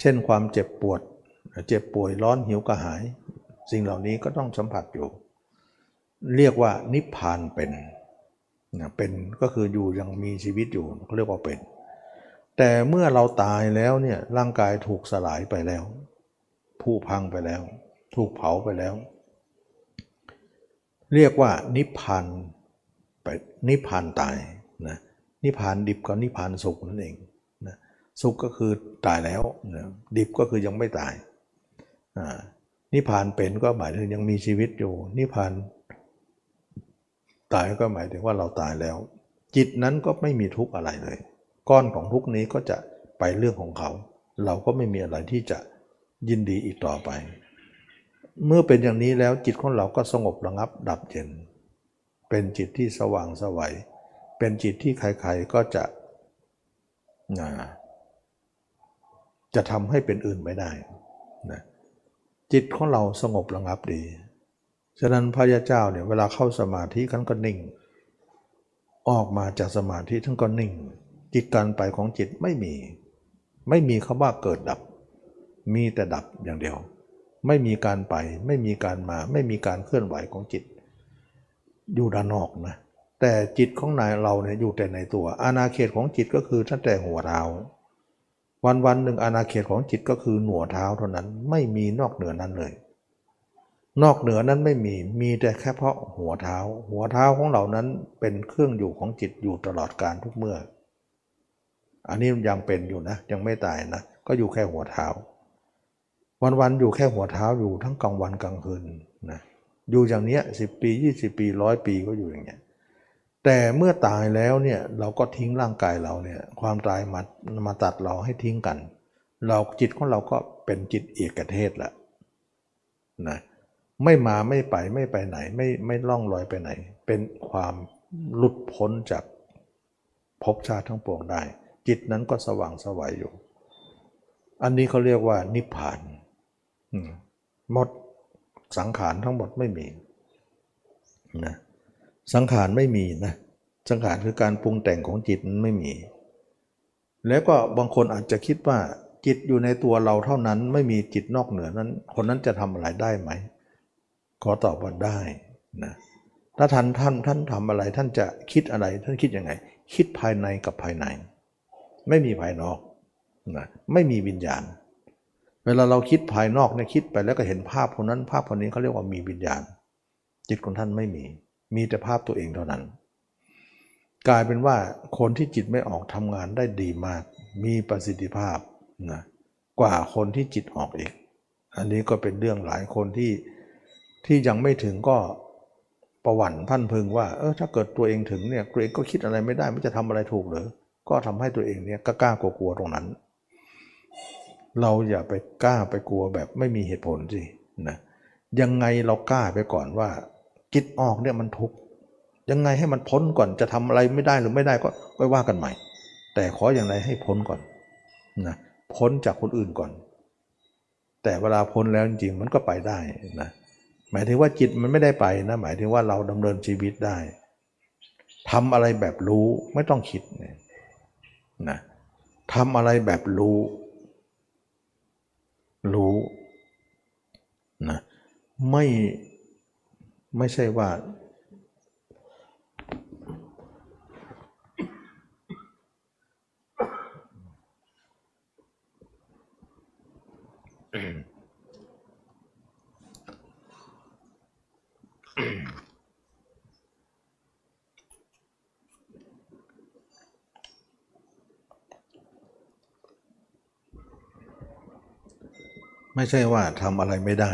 เช่นความเจ็บปวด เจ็บป่วยร้อนหิวกระหาย สิ่งเหล่านี้ก็ต้องสัมผัสอยู่ เรียกว่านิพพานเป็นนะเป็นก็คืออยู่ยังมีชีวิตอยู่เขาเรียกว่าเป็น แต่เมื่อเราตายแล้วเนี่ยร่างกายถูกสลายไปแล้ว ผุพังไปแล้ว ถูกเผาไปแล้ว เรียกว่านิพพานไปนิพพานตายนะนิพพานดิบกับนิพพานสุขนั่นเองนะสุขก็คือตายแล้วนะดิบก็คือยังไม่ตายอ่านิพพานเป็นก็หมายถึงยังมีชีวิตอยู่ นิพพานตายก็หมายถึงว่าเราตายแล้ว จิตนั้นก็ไม่มีทุกข์อะไรเลย ก้อนของทุกข์นี้ก็จะไปเรื่องของเขา เราก็ไม่มีอะไรที่จะ ยินดีอีกต่อไป เมื่อเป็นอย่างนี้แล้วจิตของเราก็สงบระงับดับเย็น เป็นจิตที่สว่างสวัย เป็นจิตที่ใครๆก็จะนะจะทำให้เป็นอื่นไม่ได้นะจิตของเราสงบระงับดี ฉะนั้นพระยาเจ้าเนี่ยเวลาเข้าสมาธิท่านก็นิ่ง ออกมาจากสมาธิท่านก็นิ่ง จิตการไปของจิตไม่มี ไม่มีคำว่าเกิดดับ มีแต่ดับอย่างเดียว ไม่มีการไป ไม่มีการมา ไม่มีการเคลื่อนไหวของจิต อยู่ด้านนอกนะ แต่จิตของนายเราเนี่ยอยู่แต่ในตัว อาณาเขตของจิตก็คือตั้งแต่หัวเท้า วันวันหนึ่งอาณาเขตของจิตก็คือหนัวเท้าเท่านั้น ไม่มีนอกเหนือนั้นเลย นอกเหนือนั้นไม่มี มีแต่แค่เพราะหัวเท้า หัวเท้าของเรานั้นเป็นเครื่องอยู่ของจิตอยู่ตลอดการทุกเมื่อ อันนี้ยังเป็นอยู่นะ ยังไม่ตายนะ ก็อยู่แค่หัวเท้า วันวันๆอยู่แค่หัวเท้าอยู่ทั้งกลางวันกลางคืนนะอยู่อย่างเนี้ยสิปี 20 ปีร้อยปีก็อยู่อย่างเงี้ยแต่เมื่อตายแล้วเนี่ยเราก็ทิ้งร่างกายเราเนี่ยความตายมามาตัดเราให้ทิ้งกัน เราจิตของเราก็เป็นจิตเอกเทศละนะไม่มาไม่ไปไม่ไปไหนไม่ไม่ล่องลอยไปไหน เป็นความหลุดพ้นจากภพชาติทั้งปวงได้ จิตนั้นก็สว่างสวัยอยู่ อันนี้เขาเรียกว่านิพพาน หมดสังขารทั้งหมดไม่มีนะสังขารไม่มีนะสังขารคือการปรุงแต่งของจิตนั้นไม่มี แล้วก็บางคนอาจจะคิดว่าจิตอยู่ในตัวเราเท่านั้นไม่มีจิตนอกเหนือนั้น คนนั้นจะทำอะไรได้ไหม ขอตอบว่าได้นะถ้าท่านท่านท่านทำอะไรท่านจะคิดอะไรท่านคิดยังไง คิดภายในกับภายใน ไม่มีภายนอกนะไม่มีวิญญาณ เวลาเราคิดภายนอกเนี่ยคิดไปแล้วก็เห็นภาพคนนั้นภาพคนนี้เขาเรียกว่ามีวิญญาณ จิตของท่านไม่มี มีแต่ภาพตัวเองเท่านั้น กลายเป็นว่าคนที่จิตไม่ออกทำงานได้ดีมาก มีประสิทธิภาพนะกว่าคนที่จิตออกอีก อันนี้ก็เป็นเรื่องหลายคนที่ที่ยังไม่ถึงก็ประวัติพันพึงว่าเออถ้าเกิดตัวเองถึงเนี่ยตัวเองก็คิดอะไรไม่ได้ไม่จะทำอะไรถูกหรือก็ทำให้ตัวเองเนี่ยกล้ากลัวๆตรงนั้น เราอย่าไปกล้าไปกลัวแบบไม่มีเหตุผลสินะยังไงเรากล้าไปก่อนว่าจิตออกเนี่ยมันทุกข์ยังไงให้มันพ้นก่อนจะทำอะไรไม่ได้หรือไม่ได้ก็ไว้ว่ากันใหม่ แต่ขออย่างไรให้พ้นก่อนนะพ้นจากคนอื่นก่อน แต่เวลาพ้นแล้วจริงๆมันก็ไปได้นะหมายถึงว่าจิตมันไม่ได้ไปนะ หมายถึงว่าเราดำเนินชีวิตได้ทำอะไรแบบรู้ไม่ต้องคิดนะทำอะไรแบบรู้ รู้นะไม่ไม่ใช่ว่า ไม่ใช่ว่าทำอะไรไม่ได้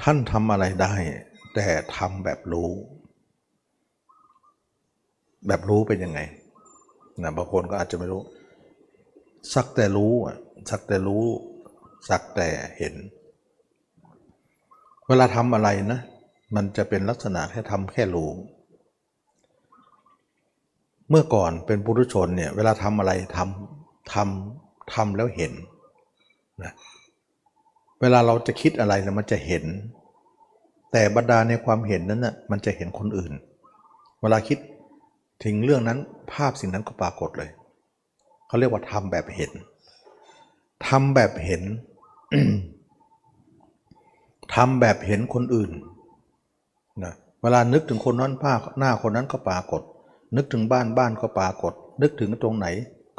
ท่านทำอะไรได้ แต่ทำแบบรู้ แบบรู้เป็นยังไงนะบางคนก็อาจจะไม่รู้ สักแต่รู้อะสักแต่รู้ สักแต่เห็น เวลาทำอะไรนะ มันจะเป็นลักษณะแค่ทำแค่รู้เมื่อก่อนเป็นปุถุชนเนี่ยเวลาทำอะไรทำทำทำแล้วเห็นนะ เวลาเราจะคิดอะไรนะมันจะเห็น แต่บรรดาในความเห็นนั้นนะ่ะมันจะเห็นคนอื่น เวลาคิดถึงเรื่องนั้นภาพสิ่งนั้นก็ปรากฏเลยเขาเรียกว่าทำแบบเห็นทำแบบเห็นทำแบบเห็นคนอื่นนะเวลานึกถึงคนนั้นภาพหน้าคนนั้นก็ปรากฏ นึกถึงบ้านบ้านก็ปรากฏ นึกถึงตรงไหน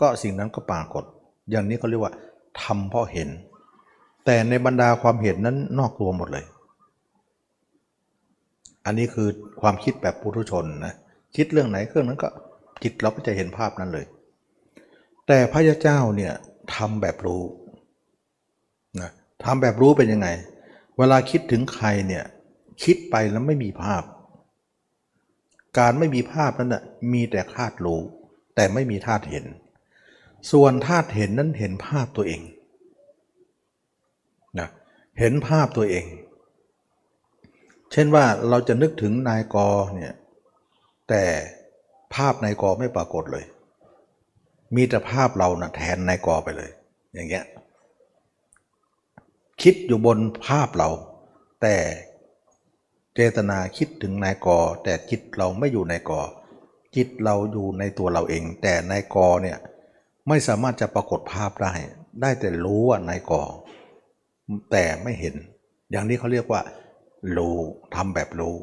ก็สิ่งนั้นก็ปรากฏ อย่างนี้เขาเรียกว่าทำเพราะเห็น แต่ในบรรดาความเห็นนั้นนอกตัวหมดเลย อันนี้คือความคิดแบบปุถุชนนะคิดเรื่องไหนเครื่องนั้นก็จิตเราก็จะเห็นภาพนั้นเลย แต่พระยาเจ้าเนี่ยทำแบบรู้นะทำแบบรู้เป็นยังไง เวลาคิดถึงใครเนี่ยคิดไปแล้วไม่มีภาพ การไม่มีภาพนั้นนะ่ะมีแต่ธาตุรู้ แต่ไม่มีธาตุเห็น ส่วนธาตุเห็นนั้นเห็นภาพตัวเอง เห็นภาพตัวเอง เช่นว่าเราจะนึกถึงนายกเนี่ยแต่ภาพนายกไม่ปรากฏเลย มีแต่ภาพเรานะ่ะแทนนายกไปเลย อย่างเงี้ยคิดอยู่บนภาพเรา แต่เจตนาคิดถึงนายกแต่จิตเราไม่อยู่ในกอจิตเราอยู่ในตัวเราเอง แต่นายกเนี่ยไม่สามารถจะปรากฏภาพได้ ได้แต่รู้ว่านายก แต่ไม่เห็น อย่างนี้เขาเรียกว่ารู้ทำแบบรู้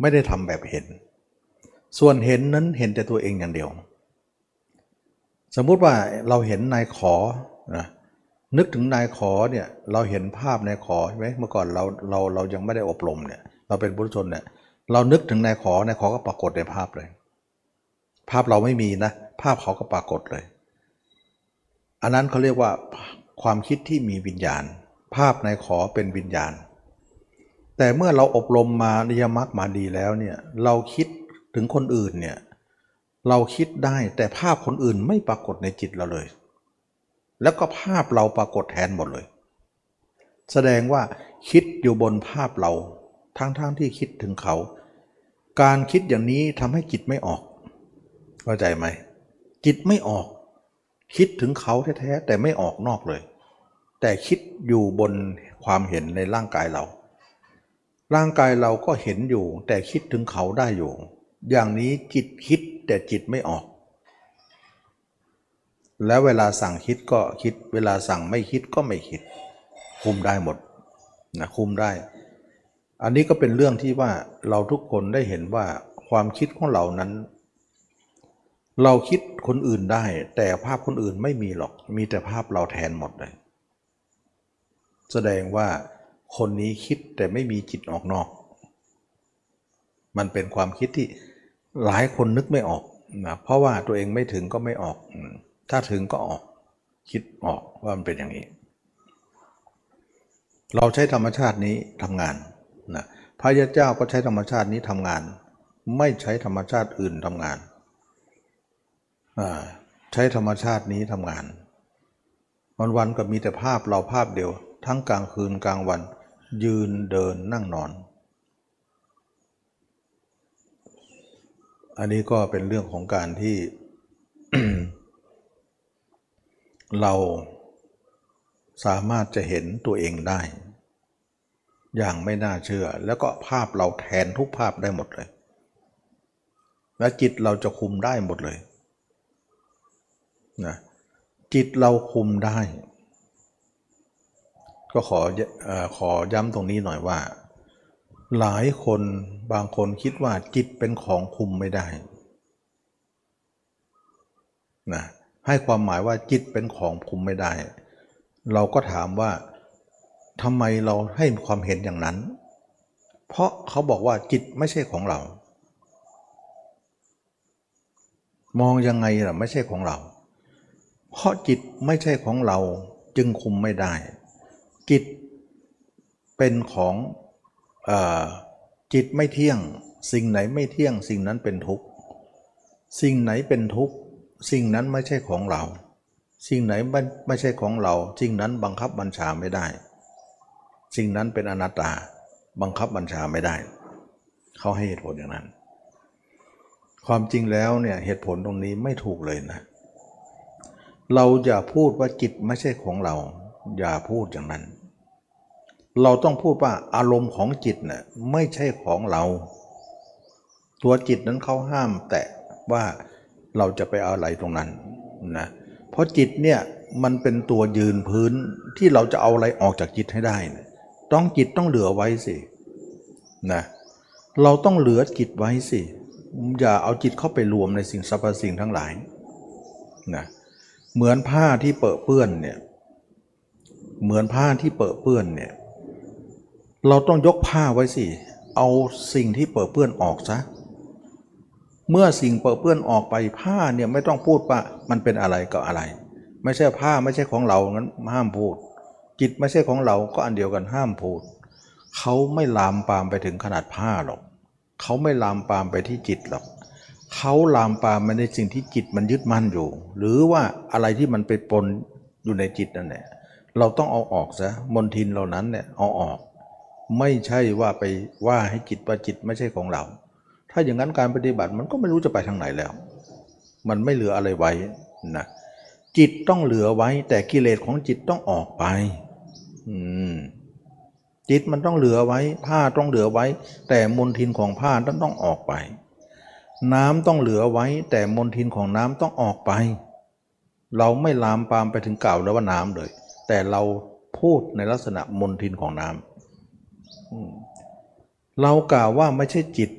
ไม่ได้ทำแบบเห็น ส่วนเห็นนั้นเห็นแต่ตัวเองอย่างเดียว สมมุติว่าเราเห็นนายขอนะนึกถึงนายขอเนี่ยเราเห็นภาพนายขอใช่ไหมเมื่อก่อนเราเราเรายังไม่ได้อบรมเนี่ยเราเป็นบุรุชนเนี่ยเรานึกถึงนายขอนายขอก็ปรากฏในภาพเลย ภาพเราไม่มีนะ ภาพเขาก็ปรากฏเลย อันนั้นเขาเรียกว่า ความคิดที่มีวิญญาณ ภาพในขอเป็นวิญญาณ แต่เมื่อเราอบรมมานิยมักมาดีแล้วเนี่ยเราคิดถึงคนอื่นเนี่ยเราคิดได้แต่ภาพคนอื่นไม่ปรากฏในจิตเราเลย แล้วก็ภาพเราปรากฏแทนหมดเลย แสดงว่าคิดอยู่บนภาพเราทั้งๆทที่คิดถึงเขา การคิดอย่างนี้ทำให้จิตไม่ออก เข้าใจไหมจิตไม่ออก คิดถึงเขาแท้ๆแต่ไม่ออกนอกเลย แต่คิดอยู่บนความเห็นในร่างกายเรา ร่างกายเราก็เห็นอยู่ แต่คิดถึงเขาได้อยู่ อย่างนี้จิตคิดแต่จิตไม่ออก แล้วเวลาสั่งคิดก็คิด เวลาสั่งไม่คิดก็ไม่คิด คุมได้หมดนะคุมได้ อันนี้ก็เป็นเรื่องที่ว่าเราทุกคนได้เห็นว่าความคิดของเรานั้น เราคิดคนอื่นได้ แต่ภาพคนอื่นไม่มีหรอก มีแต่ภาพเราแทนหมดเลย แสดงว่าคนนี้คิดแต่ไม่มีจิตออกนอก มันเป็นความคิดที่หลายคนนึกไม่ออกนะเพราะว่าตัวเองไม่ถึงก็ไม่ออก ถ้าถึงก็ออกคิดออกว่ามันเป็นอย่างนี้ เราใช้ธรรมชาตินี้ทำงานนะพระยาเจ้าก็ใช้ธรรมชาตินี้ทำงาน ไม่ใช้ธรรมชาติอื่นทำงาน ใช้ธรรมชาตินี้ทำงานวันวันก็มีแต่ภาพเราภาพเดียว ทั้งกลางคืนกลางวัน ยืนเดินนั่งนอน อันนี้ก็เป็นเรื่องของการที่ เราสามารถจะเห็นตัวเองได้ อย่างไม่น่าเชื่อ แล้วก็ภาพเราแทนทุกภาพได้หมดเลย และจิตเราจะคุมได้หมดเลย นะจิตเราคุมได้ ก็ขออขอย้ำตรงนี้หน่อยว่า หลายคนบางคนคิดว่าจิตเป็นของคุมไม่ได้นะให้ความหมายว่าจิตเป็นของคุมไม่ได้ เราก็ถามว่าทำไมเราให้ความเห็นอย่างนั้น เพราะเขาบอกว่าจิตไม่ใช่ของเรา มองยังไงล่ะไม่ใช่ของเรา เพราะจิตไม่ใช่ของเราจึงคุมไม่ได้ จิตเป็นของอจิตไม่เที่ยง สิ่งไหนไม่เที่ยง สิ่งนั้นเป็นทุกข์สิ่งไหนเป็นทุกข์สิ่งนั้นไม่ใช่ของเรา สิ่งไหนไม่ใช่ของเราสิ่งนั้นบังคับบัญชาไม่ได้ สิ่งนั้นเป็นอนัตตาบังคับบัญชาไม่ได้ เขาให้เหตุผลอย่างนั้น ความจริงแล้วเนี่ยเหตุผลตรงนี้ไม่ถูกเลยนะเเราอย่าพูดว่าจิตไม่ใช่ของเรา อย่าพูดอย่างนั้น เราต้องพูดว่าอารมณ์ของจิตเนะ่ยไม่ใช่ของเรา ตัวจิตนั้นเขาห้ามแต่ว่าเราจะไปเอาอะไรตรงนั้นนะเพราะจิตเนี่ยมันเป็นตัวยืนพื้นที่เราจะเอาอะไรออกจากจิตให้ได้นะต้องจิตต้องเหลือไว้สินะเราต้องเหลือจิตไว้สิ อย่าเอาจิตเข้าไปรวมในสิ่งสรรพสิ่งทั้งหลายนะเเหมือนผ้าที่เปื้อเปื้อนเนี่ยเหมือนผ้าที่เปื้อเปื้อนเนี่ยเราต้องยกผ้าไว้สิ เอาสิ่งที่เปื้อเปื้อนออกซะเมื่อสิ่งเปื้อเปื้อนออกไปผ้าเนี่ยไม่ต้องพูดว่ามันเป็นอะไรก็อะไร ไม่ใช่ผ้าไม่ใช่ของเรางั้นห้ามพูด จิตไม่ใช่ของเราก็อันเดียวกันห้ามพูดเขาไม่ลามปามไปถึงขนาดผ้าหรอกเขาไม่ลามปามไปที่จิตหรอก เขาลามปามมาในสิ่งที่จิตมันยึดมั่นอยู่ หรือว่าอะไรที่มันไปปนอยู่ในจิตนั่นแหละเราต้องเอาออกซะมนทินเหล่านั้นเนี่ยเอาออก ไม่ใช่ว่าไปว่าให้จิตว่าจิตไม่ใช่ของเรา ถ้าอย่างนั้นการปฏิบัติมันก็ไม่รู้จะไปทางไหนแล้ว มันไม่เหลืออะไรไว้นะจิตต้องเหลือไว้ แต่กิเลสของจิตต้องออกไป อืมจิตมันต้องเหลือไว้ ผ้าต้องเหลือไว้ แต่มลทินของผ้าต้องต้องออกไป น้ำต้องเหลือไว้ แต่มลทินของน้ำต้องออกไป เราไม่ลามปามไปถึงกล่าวแล้วว่าน้ำเลย แต่เราพูดในลักษณะมลทินของน้ำเรากล่าวว่าไม่ใช่จิต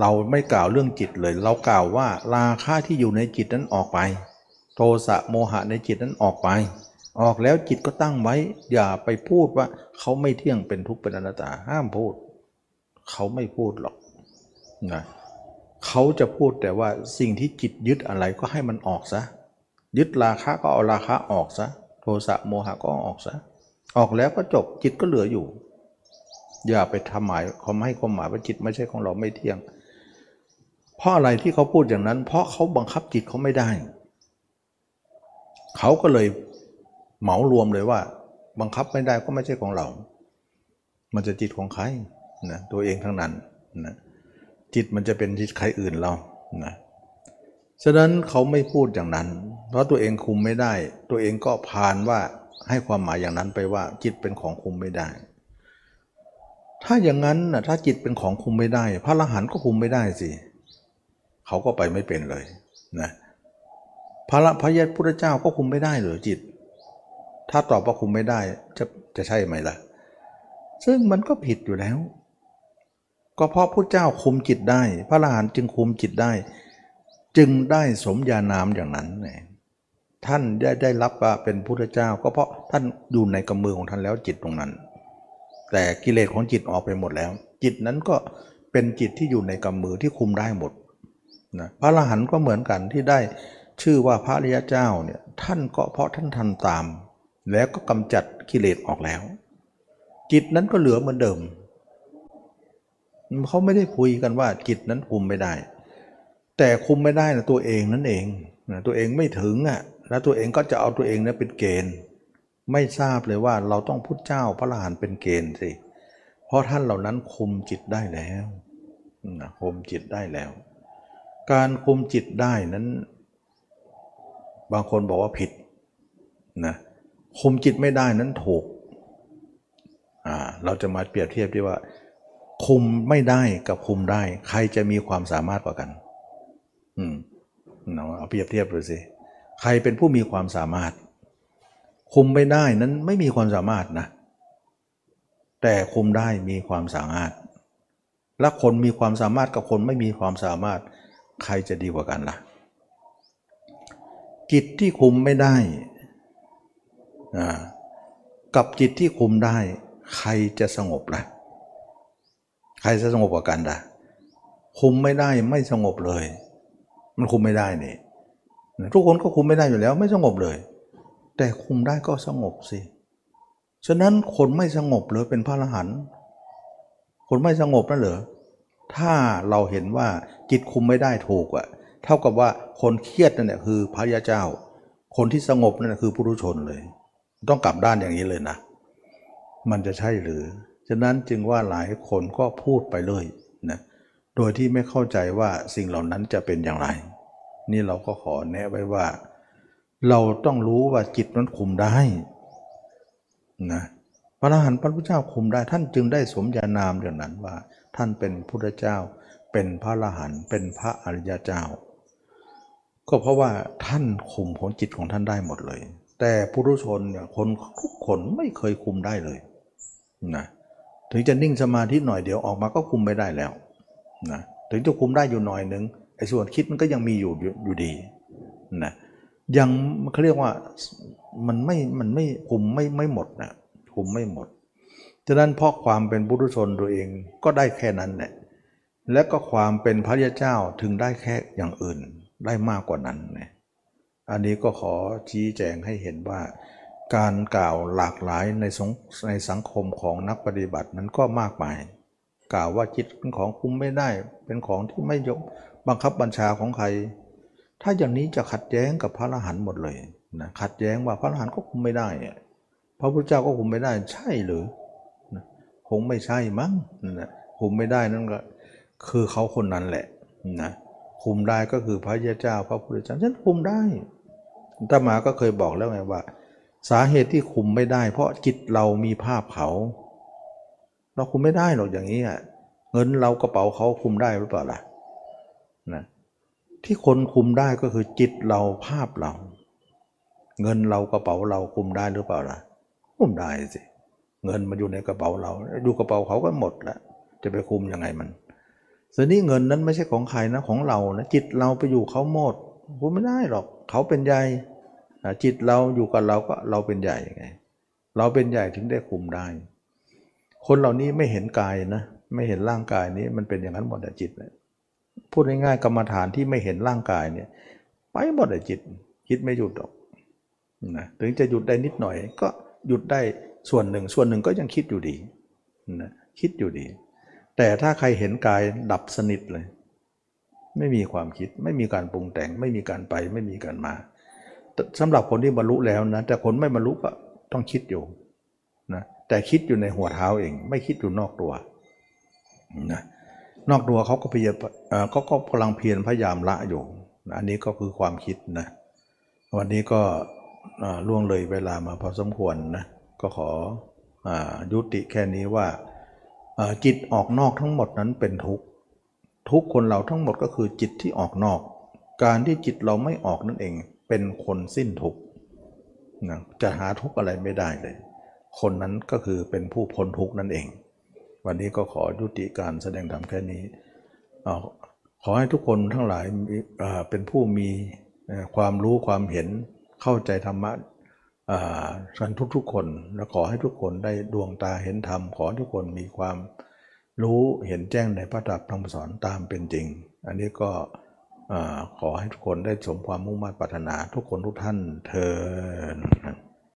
เราไม่กล่าวเรื่องจิตเลย เรากล่าวว่าราคะที่อยู่ในจิตนั้นออกไป โทสะโมหะในจิตนั้นออกไป ออกแล้วจิตก็ตั้งไว้ อย่าไปพูดว่าเขาไม่เที่ยงเป็นทุกข์เป็นอนัตตาห้ามพูด เขาไม่พูดหรอกนะ เขาจะพูดแต่ว่าสิ่งที่จิตยึดอะไรก็ให้มันออกซะ ยึดราคะก็เอาราคะออกซะ โทสะโมหะก็ออกซะ ออกแล้วก็จบจิตก็เหลืออยู่ อย่าไปทำหมายความให้ความหมายว่าจิตไม่ใช่ของเราไม่เที่ยง เพราะอะไรที่เขาพูดอย่างนั้น เพราะเขาบังคับจิตเขาไม่ได้ เขาก็เลยเหมารวมเลยว่า บังคับไม่ได้ก็ไม่ใช่ของเรา มันจะจิตของใครนะตัวเองทั้งนั้นนะ จิตมันจะเป็นจิตใครอื่นเรานะฉะนั้นเขาไม่พูดอย่างนั้น เพราะตัวเองคุมไม่ได้ ตัวเองก็พานว่าให้ความหมายอย่างนั้นไปว่าจิตเป็นของคุมไม่ได้ ถ้าอย่างนั้นนะถ้าจิตเป็นของคุมไม่ได้ พระอรหันต์ก็คุมไม่ได้สิเขาก็ไปไม่เป็นเลยนะพระพระยศพุทธเจ้าก็คุมไม่ได้หรือจิต ถ้าตอบว่าคุมไม่ได้จะจะใช่ไหมล่ะ ซึ่งมันก็ผิดอยู่แล้ว ก็เพราะพระเจ้าคุมจิตได้ พระอรหันต์จึงคุมจิตได้ จึงได้สมญานามอย่างนั้นไงท่านได้ได้รับว่าเป็นพุทธเจ้า ก็เพราะท่านอยู่ในกำมือของท่านแล้วจิตตรงนั้น แต่กิเลสของจิตออกไปหมดแล้ว จิตนั้นก็เป็นจิตที่อยู่ในกำมือที่คุมได้หมดนะพระอรหันต์ก็เหมือนกันที่ได้ชื่อว่าพระริยเจ้าเนี่ยท่านก็เพราะท่านทำตาม แล้วก็กำจัดกิเลสออกแล้ว จิตนั้นก็เหลือเหมือนเดิม เขาไม่ได้คุยกันว่าจิตนั้นคุมไม่ได้ แต่คุมไม่ได้นะตัวเองนั่นเองนะตัวเองไม่ถึงอะแล้วตัวเองก็จะเอาตัวเองนะเป็นเกณฑ์ ไม่ทราบเลยว่าเราต้องพุทธเจ้าพระอรหันต์เป็นเกณฑ์สิเพราะท่านเหล่านั้นคุมจิตได้แล้วนะคุมจิตได้แล้ว การคุมจิตได้นั้น บางคนบอกว่าผิดนะคุมจิตไม่ได้นั้นถูกอ่าเราจะมาเปรียบเทียบดีว่า คุมไม่ได้กับคุมได้ ใครจะมีความสามารถกว่ากัน อืมเอาเปรียบเทียบดูสิใครเป็นผู้มีความสามารถ คุมไม่ได้นั้นไม่มีความสามารถนะ แต่คุมได้มีความสามารถ และคนมีความสามารถกับคนไม่มีความสามารถ ใครจะดีกว่ากันล่ะ จิตที่คุมไม่ได้กับจิตที่คุมได้ ใครจะสงบล่ะ ใครจะสงบกว่ากันล่ะ คุมไม่ได้ไม่สงบเลย มันคุมไม่ได้นี่ทุกคนก็คุมไม่ได้อยู่แล้ว ไม่สงบเลย แต่คุมได้ก็สงบสิ ฉะนั้นคนไม่สงบเลยเป็นพระอรหันต์คนไม่สงบนั่นเหรอถ้าเราเห็นว่าจิตคุมไม่ได้ถูกอะเท่ากับว่าคนเครียดนั่นแหละคือพระยาเจ้า คนที่สงบนั่นคือผู้รู้ชนเลย ต้องกลับด้านอย่างนี้เลยนะ มันจะใช่หรือ ฉะนั้นจึงว่าหลายคนก็พูดไปเลยนะโดยที่ไม่เข้าใจว่าสิ่งเหล่านั้นจะเป็นอย่างไร นี่เราก็ขอแนะไว้ว่า เราต้องรู้ว่าจิตนั้นคุมได้นะพระอรหันต์พระพุทธเจ้าคุมได้ท่านจึงได้สมญานามอย่างนั้นว่า ท่านเป็นพุทธเจ้า เป็นพระอรหันต์เป็นพระอริยเจ้า ก็เพราะว่าท่านคุมของจิตของท่านได้หมดเลย แต่ปุถุชนเนี่ยคนทุกคนไม่เคยคุมได้เลยนะ ถึงจะนิ่งสมาธิหน่อยเดี๋ยวออกมาก็คุมไม่ได้แล้วนะถึงจะคุมได้อยู่หน่อยหนึ่งไอ้ส่วนคิดมันก็ยังมีอยู่อยู่ดีนะยังเขาเรียกว่ามันไม่มันไม่คุมไม่ไม่หมดนะคุมไม่หมดฉะนั้นเพราะความเป็นบุรุชนตัวเองก็ได้แค่นั้นแหละและก็ความเป็นพระยาเจ้าถึงได้แค่อย่างอื่นได้มากกว่านั้นนะอันนี้ก็ขอชี้แจงให้เห็นว่า การกล่าวหลากหลายในสงในสังคมของนักปฏิบัตินั้นก็มากมาย กล่าวว่าจิตเป็นของคุมไม่ได้ เป็นของที่ไม่ยกบังคับบัญชาของใคร ถ้าอย่างนี้จะขัดแย้งกับพระอรหันต์หมดเลยนะขัดแย้งว่าพระอรหันต์ก็คุมไม่ได้ พระพุทธเจ้าก็คุมไม่ได้ใช่หรือคงไม่ใช่มั้งนะคุมไม่ได้นั่นก็คือเขาคนนั้นแหละนะคุมได้ก็คือพระยาเจ้า พระพุทธเจ้าฉันคุมได้ตมาก็เคยบอกแล้วไงว่า สาเหตุที่คุมไม่ได้ เพราะจิตเรามีภาพเขา เราคุมไม่ได้หรอกอย่างนี้อะเงินเรากระเป๋าเขาคุมได้หรือเปล่าล่ะนะที่คนคุมได้ก็คือจิตเราภาพเรา เงินเรากระเป๋าเราคุมได้หรือเปล่าล่ะคุมได้สิเงินมันอยู่ในกระเป๋าเราอยู่กระเป๋าเขาก็หมดแล้วจะไปคุมยังไงมันส่วนนี้เงินนั้นไม่ใช่ของใครนะของเรานะจิตเราไปอยู่เขาหมดคุมไม่ได้หรอกเขาเป็นใหญ่ จิตเราอยู่กับเราก็เราเป็นใหญ่ไง เราเป็นใหญ่ถึงได้คุมได้ คนเหล่านี้ไม่เห็นกายนะไม่เห็นร่างกายนี้มันเป็นอย่างนั้นหมดแต่จิตนะพูดง่ายๆกรรมฐานที่ไม่เห็นร่างกายเนี่ย ไปหมดแต่จิต คิดไม่หยุดหรอกนะถึงจะหยุดได้นิดหน่อย ก็หยุดได้ส่วนหนึ่ง ส่วนหนึ่งก็ยังคิดอยู่ดีนะคิดอยู่ดี แต่ถ้าใครเห็นกายดับสนิทเลย ไม่มีความคิด ไม่มีการปรุงแต่ง ไม่มีการไป ไม่มีการมา สำหรับคนที่บรรลุแล้วนะแต่คนไม่บรรลุก็ต้องคิดอยู่นะแต่คิดอยู่ในหัวเท้าเอง ไม่คิดอยู่นอกตัวนะนอกตัวเขาก็พยายามเขาก็กำลังเพียรพยายามละอยู่นะอันนี้ก็คือความคิดนะวันนี้ก็ล่วงเลยเวลามาพอสมควรนะก็ขออยุติแค่นี้ว่าจิตออกนอกทั้งหมดนั้นเป็นทุกข์ทุกคนเราทั้งหมดก็คือจิตที่ออกนอก การที่จิตเราไม่ออกนั่นเอง เป็นคนสิ้นทุกข์นะจะหาทุกข์อะไรไม่ได้เลย คนนั้นก็คือเป็นผู้พ้นทุกข์นั่นเอง วันนี้ก็ขอยุติการแสดงธรรมแค่นี้ขอให้ทุกคนทั้งหลายเป็นผู้มีความรู้ความเห็นเข้าใจธรรมะอ่ากันทุกๆคน และขอให้ทุกคนได้ดวงตาเห็นธรรม ขอทุกคนมีความรู้เห็นแจ้งในพระดับธรรมสอนตามเป็นจริง อันนี้ก็ ขอให้ทุกคนได้สมความมุ่งมั่นปรารถนาทุกคนทุกท่านเทอ